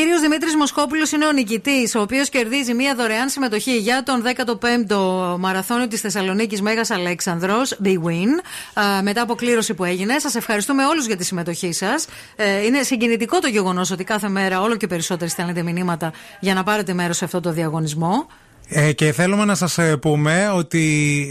κύριος Δημήτρης Μοσχόπουλο είναι ο νικητής, ο οποίος κερδίζει μία δωρεάν συμμετοχή για τον 15ο μαραθώνιο της Θεσσαλονίκης Μέγας Αλέξανδρος, The Win, α, μετά από κλήρωση που έγινε. Σας ευχαριστούμε όλους για τη συμμετοχή σας. Ε, είναι συγκινητικό το γεγονός ότι κάθε μέρα όλο και περισσότεροι στέλνετε μηνύματα για να πάρετε μέρος σε αυτό το διαγωνισμό. Ε, και θέλουμε να σας ε, πούμε ότι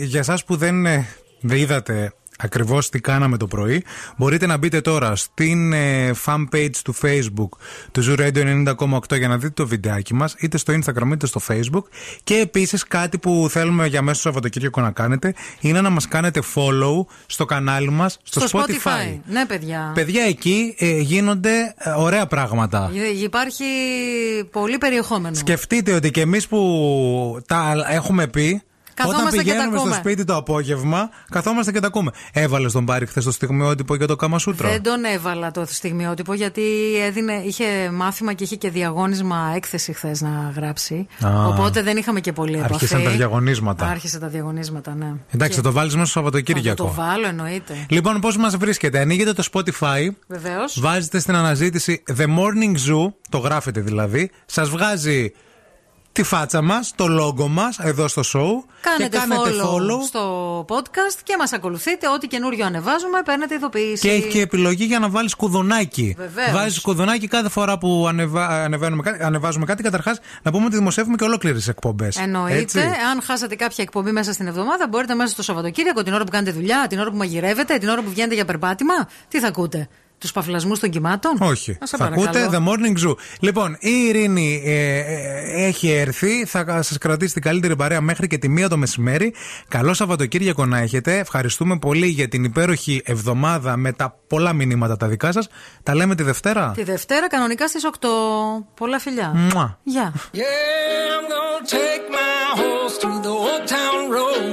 για σας που δεν, ε, δεν είδατε ακριβώς τι κάναμε το πρωί μπορείτε να μπείτε τώρα στην ε, fan page του facebook του Zoo Radio 90,8 για να δείτε το βιντεάκι μας είτε στο instagram είτε στο facebook και επίσης κάτι που θέλουμε για μέσα στο Σαββατοκύριακο να κάνετε είναι να μας κάνετε follow στο κανάλι μας στο, Spotify. Ναι, παιδιά. Παιδιά εκεί ε, γίνονται ε, ωραία πράγματα. Υ- Υπάρχει πολύ περιεχόμενο. Σκεφτείτε ότι και εμείς που τα έχουμε πει. Καθόμαστε όταν και τα πηγαίνουμε στο ακούμε. σπίτι το απόγευμα, καθόμαστε και τα ακούμε. Έβαλες τον Πάρη χθες το στιγμιότυπο για το Καμασούτρα. Δεν τον έβαλα το στιγμιότυπο γιατί έδινε, είχε μάθημα και είχε και διαγώνισμα έκθεση χθες να γράψει. Α. Οπότε δεν είχαμε και πολύ επαφή. Άρχισαν τα διαγωνίσματα. Άρχισε τα διαγωνίσματα, ναι. Εντάξει, θα το βάλεις μέσα στο Θα το Σαββατοκύριακο. βάλω, εννοείται. Λοιπόν, πώς μας βρίσκεται; Ανοίγετε το Spotify. Βεβαίως. Βάζετε στην αναζήτηση The Morning Zoo, το γράφετε δηλαδή. Σας βγάζει τη φάτσα μας, το λόγο μας εδώ στο show. Κάνετε, και κάνετε follow, στο podcast και μας ακολουθείτε. Ό,τι καινούριο ανεβάζουμε, παίρνετε ειδοποίηση. Και έχει και επιλογή για να βάλεις κουδουνάκι. Βεβαίως. Βάζεις κουδουνάκι κάθε φορά που ανεβα... ανεβαίνουμε κάτι, ανεβάζουμε κάτι. Καταρχάς, να πούμε ότι δημοσιεύουμε και ολόκληρες εκπομπές. Εννοείται. Αν χάσατε κάποια εκπομπή μέσα στην εβδομάδα, μπορείτε μέσα στο Σαββατοκύριακο, την ώρα που κάνετε δουλειά, την ώρα που μαγειρεύετε, την ώρα που βγαίνετε για περπάτημα. Τι θα ακούτε, Τους παφλασμούς των κυμάτων; Όχι. Α, σε θα παρακαλώ. ακούτε The Morning Zoo. Λοιπόν, η Ειρήνη ε, ε, έχει έρθει. Θα σας κρατήσει την καλύτερη παρέα μέχρι και τη μία το μεσημέρι. Καλό Σαββατοκύριακο να έχετε. Ευχαριστούμε πολύ για την υπέροχη εβδομάδα με τα πολλά μηνύματα τα δικά σας. Τα λέμε τη Δευτέρα. Τη Δευτέρα κανονικά στις 8. Πολλά φιλιά. Μουα. Γεια. Yeah, I'm gonna take my horse to the old town road.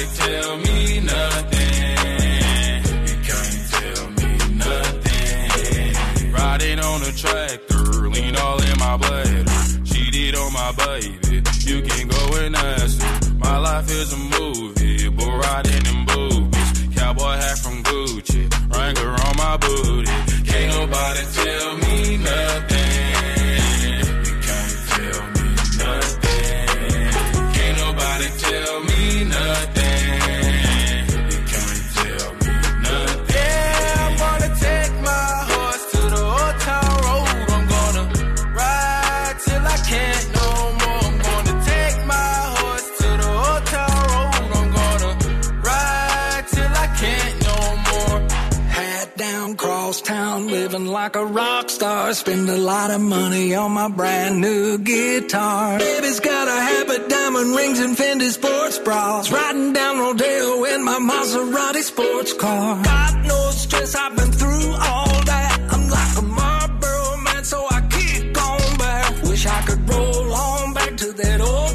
Nobody tell me nothing. You can't tell me nothing. Riding on a tractor, lean all in my bladder. Cheated on my baby, you can go and ask her. My life is a movie, bull riding in boobies. Cowboy hat from Gucci, Wrangler on my booty. Can't nobody tell me nothing. living like a rock star. Spend a lot of money on my brand new guitar. Baby's got a habit, diamond rings, and Fendi sports bras. Riding down Rodeo in my Maserati sports car. God knows stress, I've been through all that. I'm like a Marlboro man, so I keep going back. Wish I could roll on back to that old.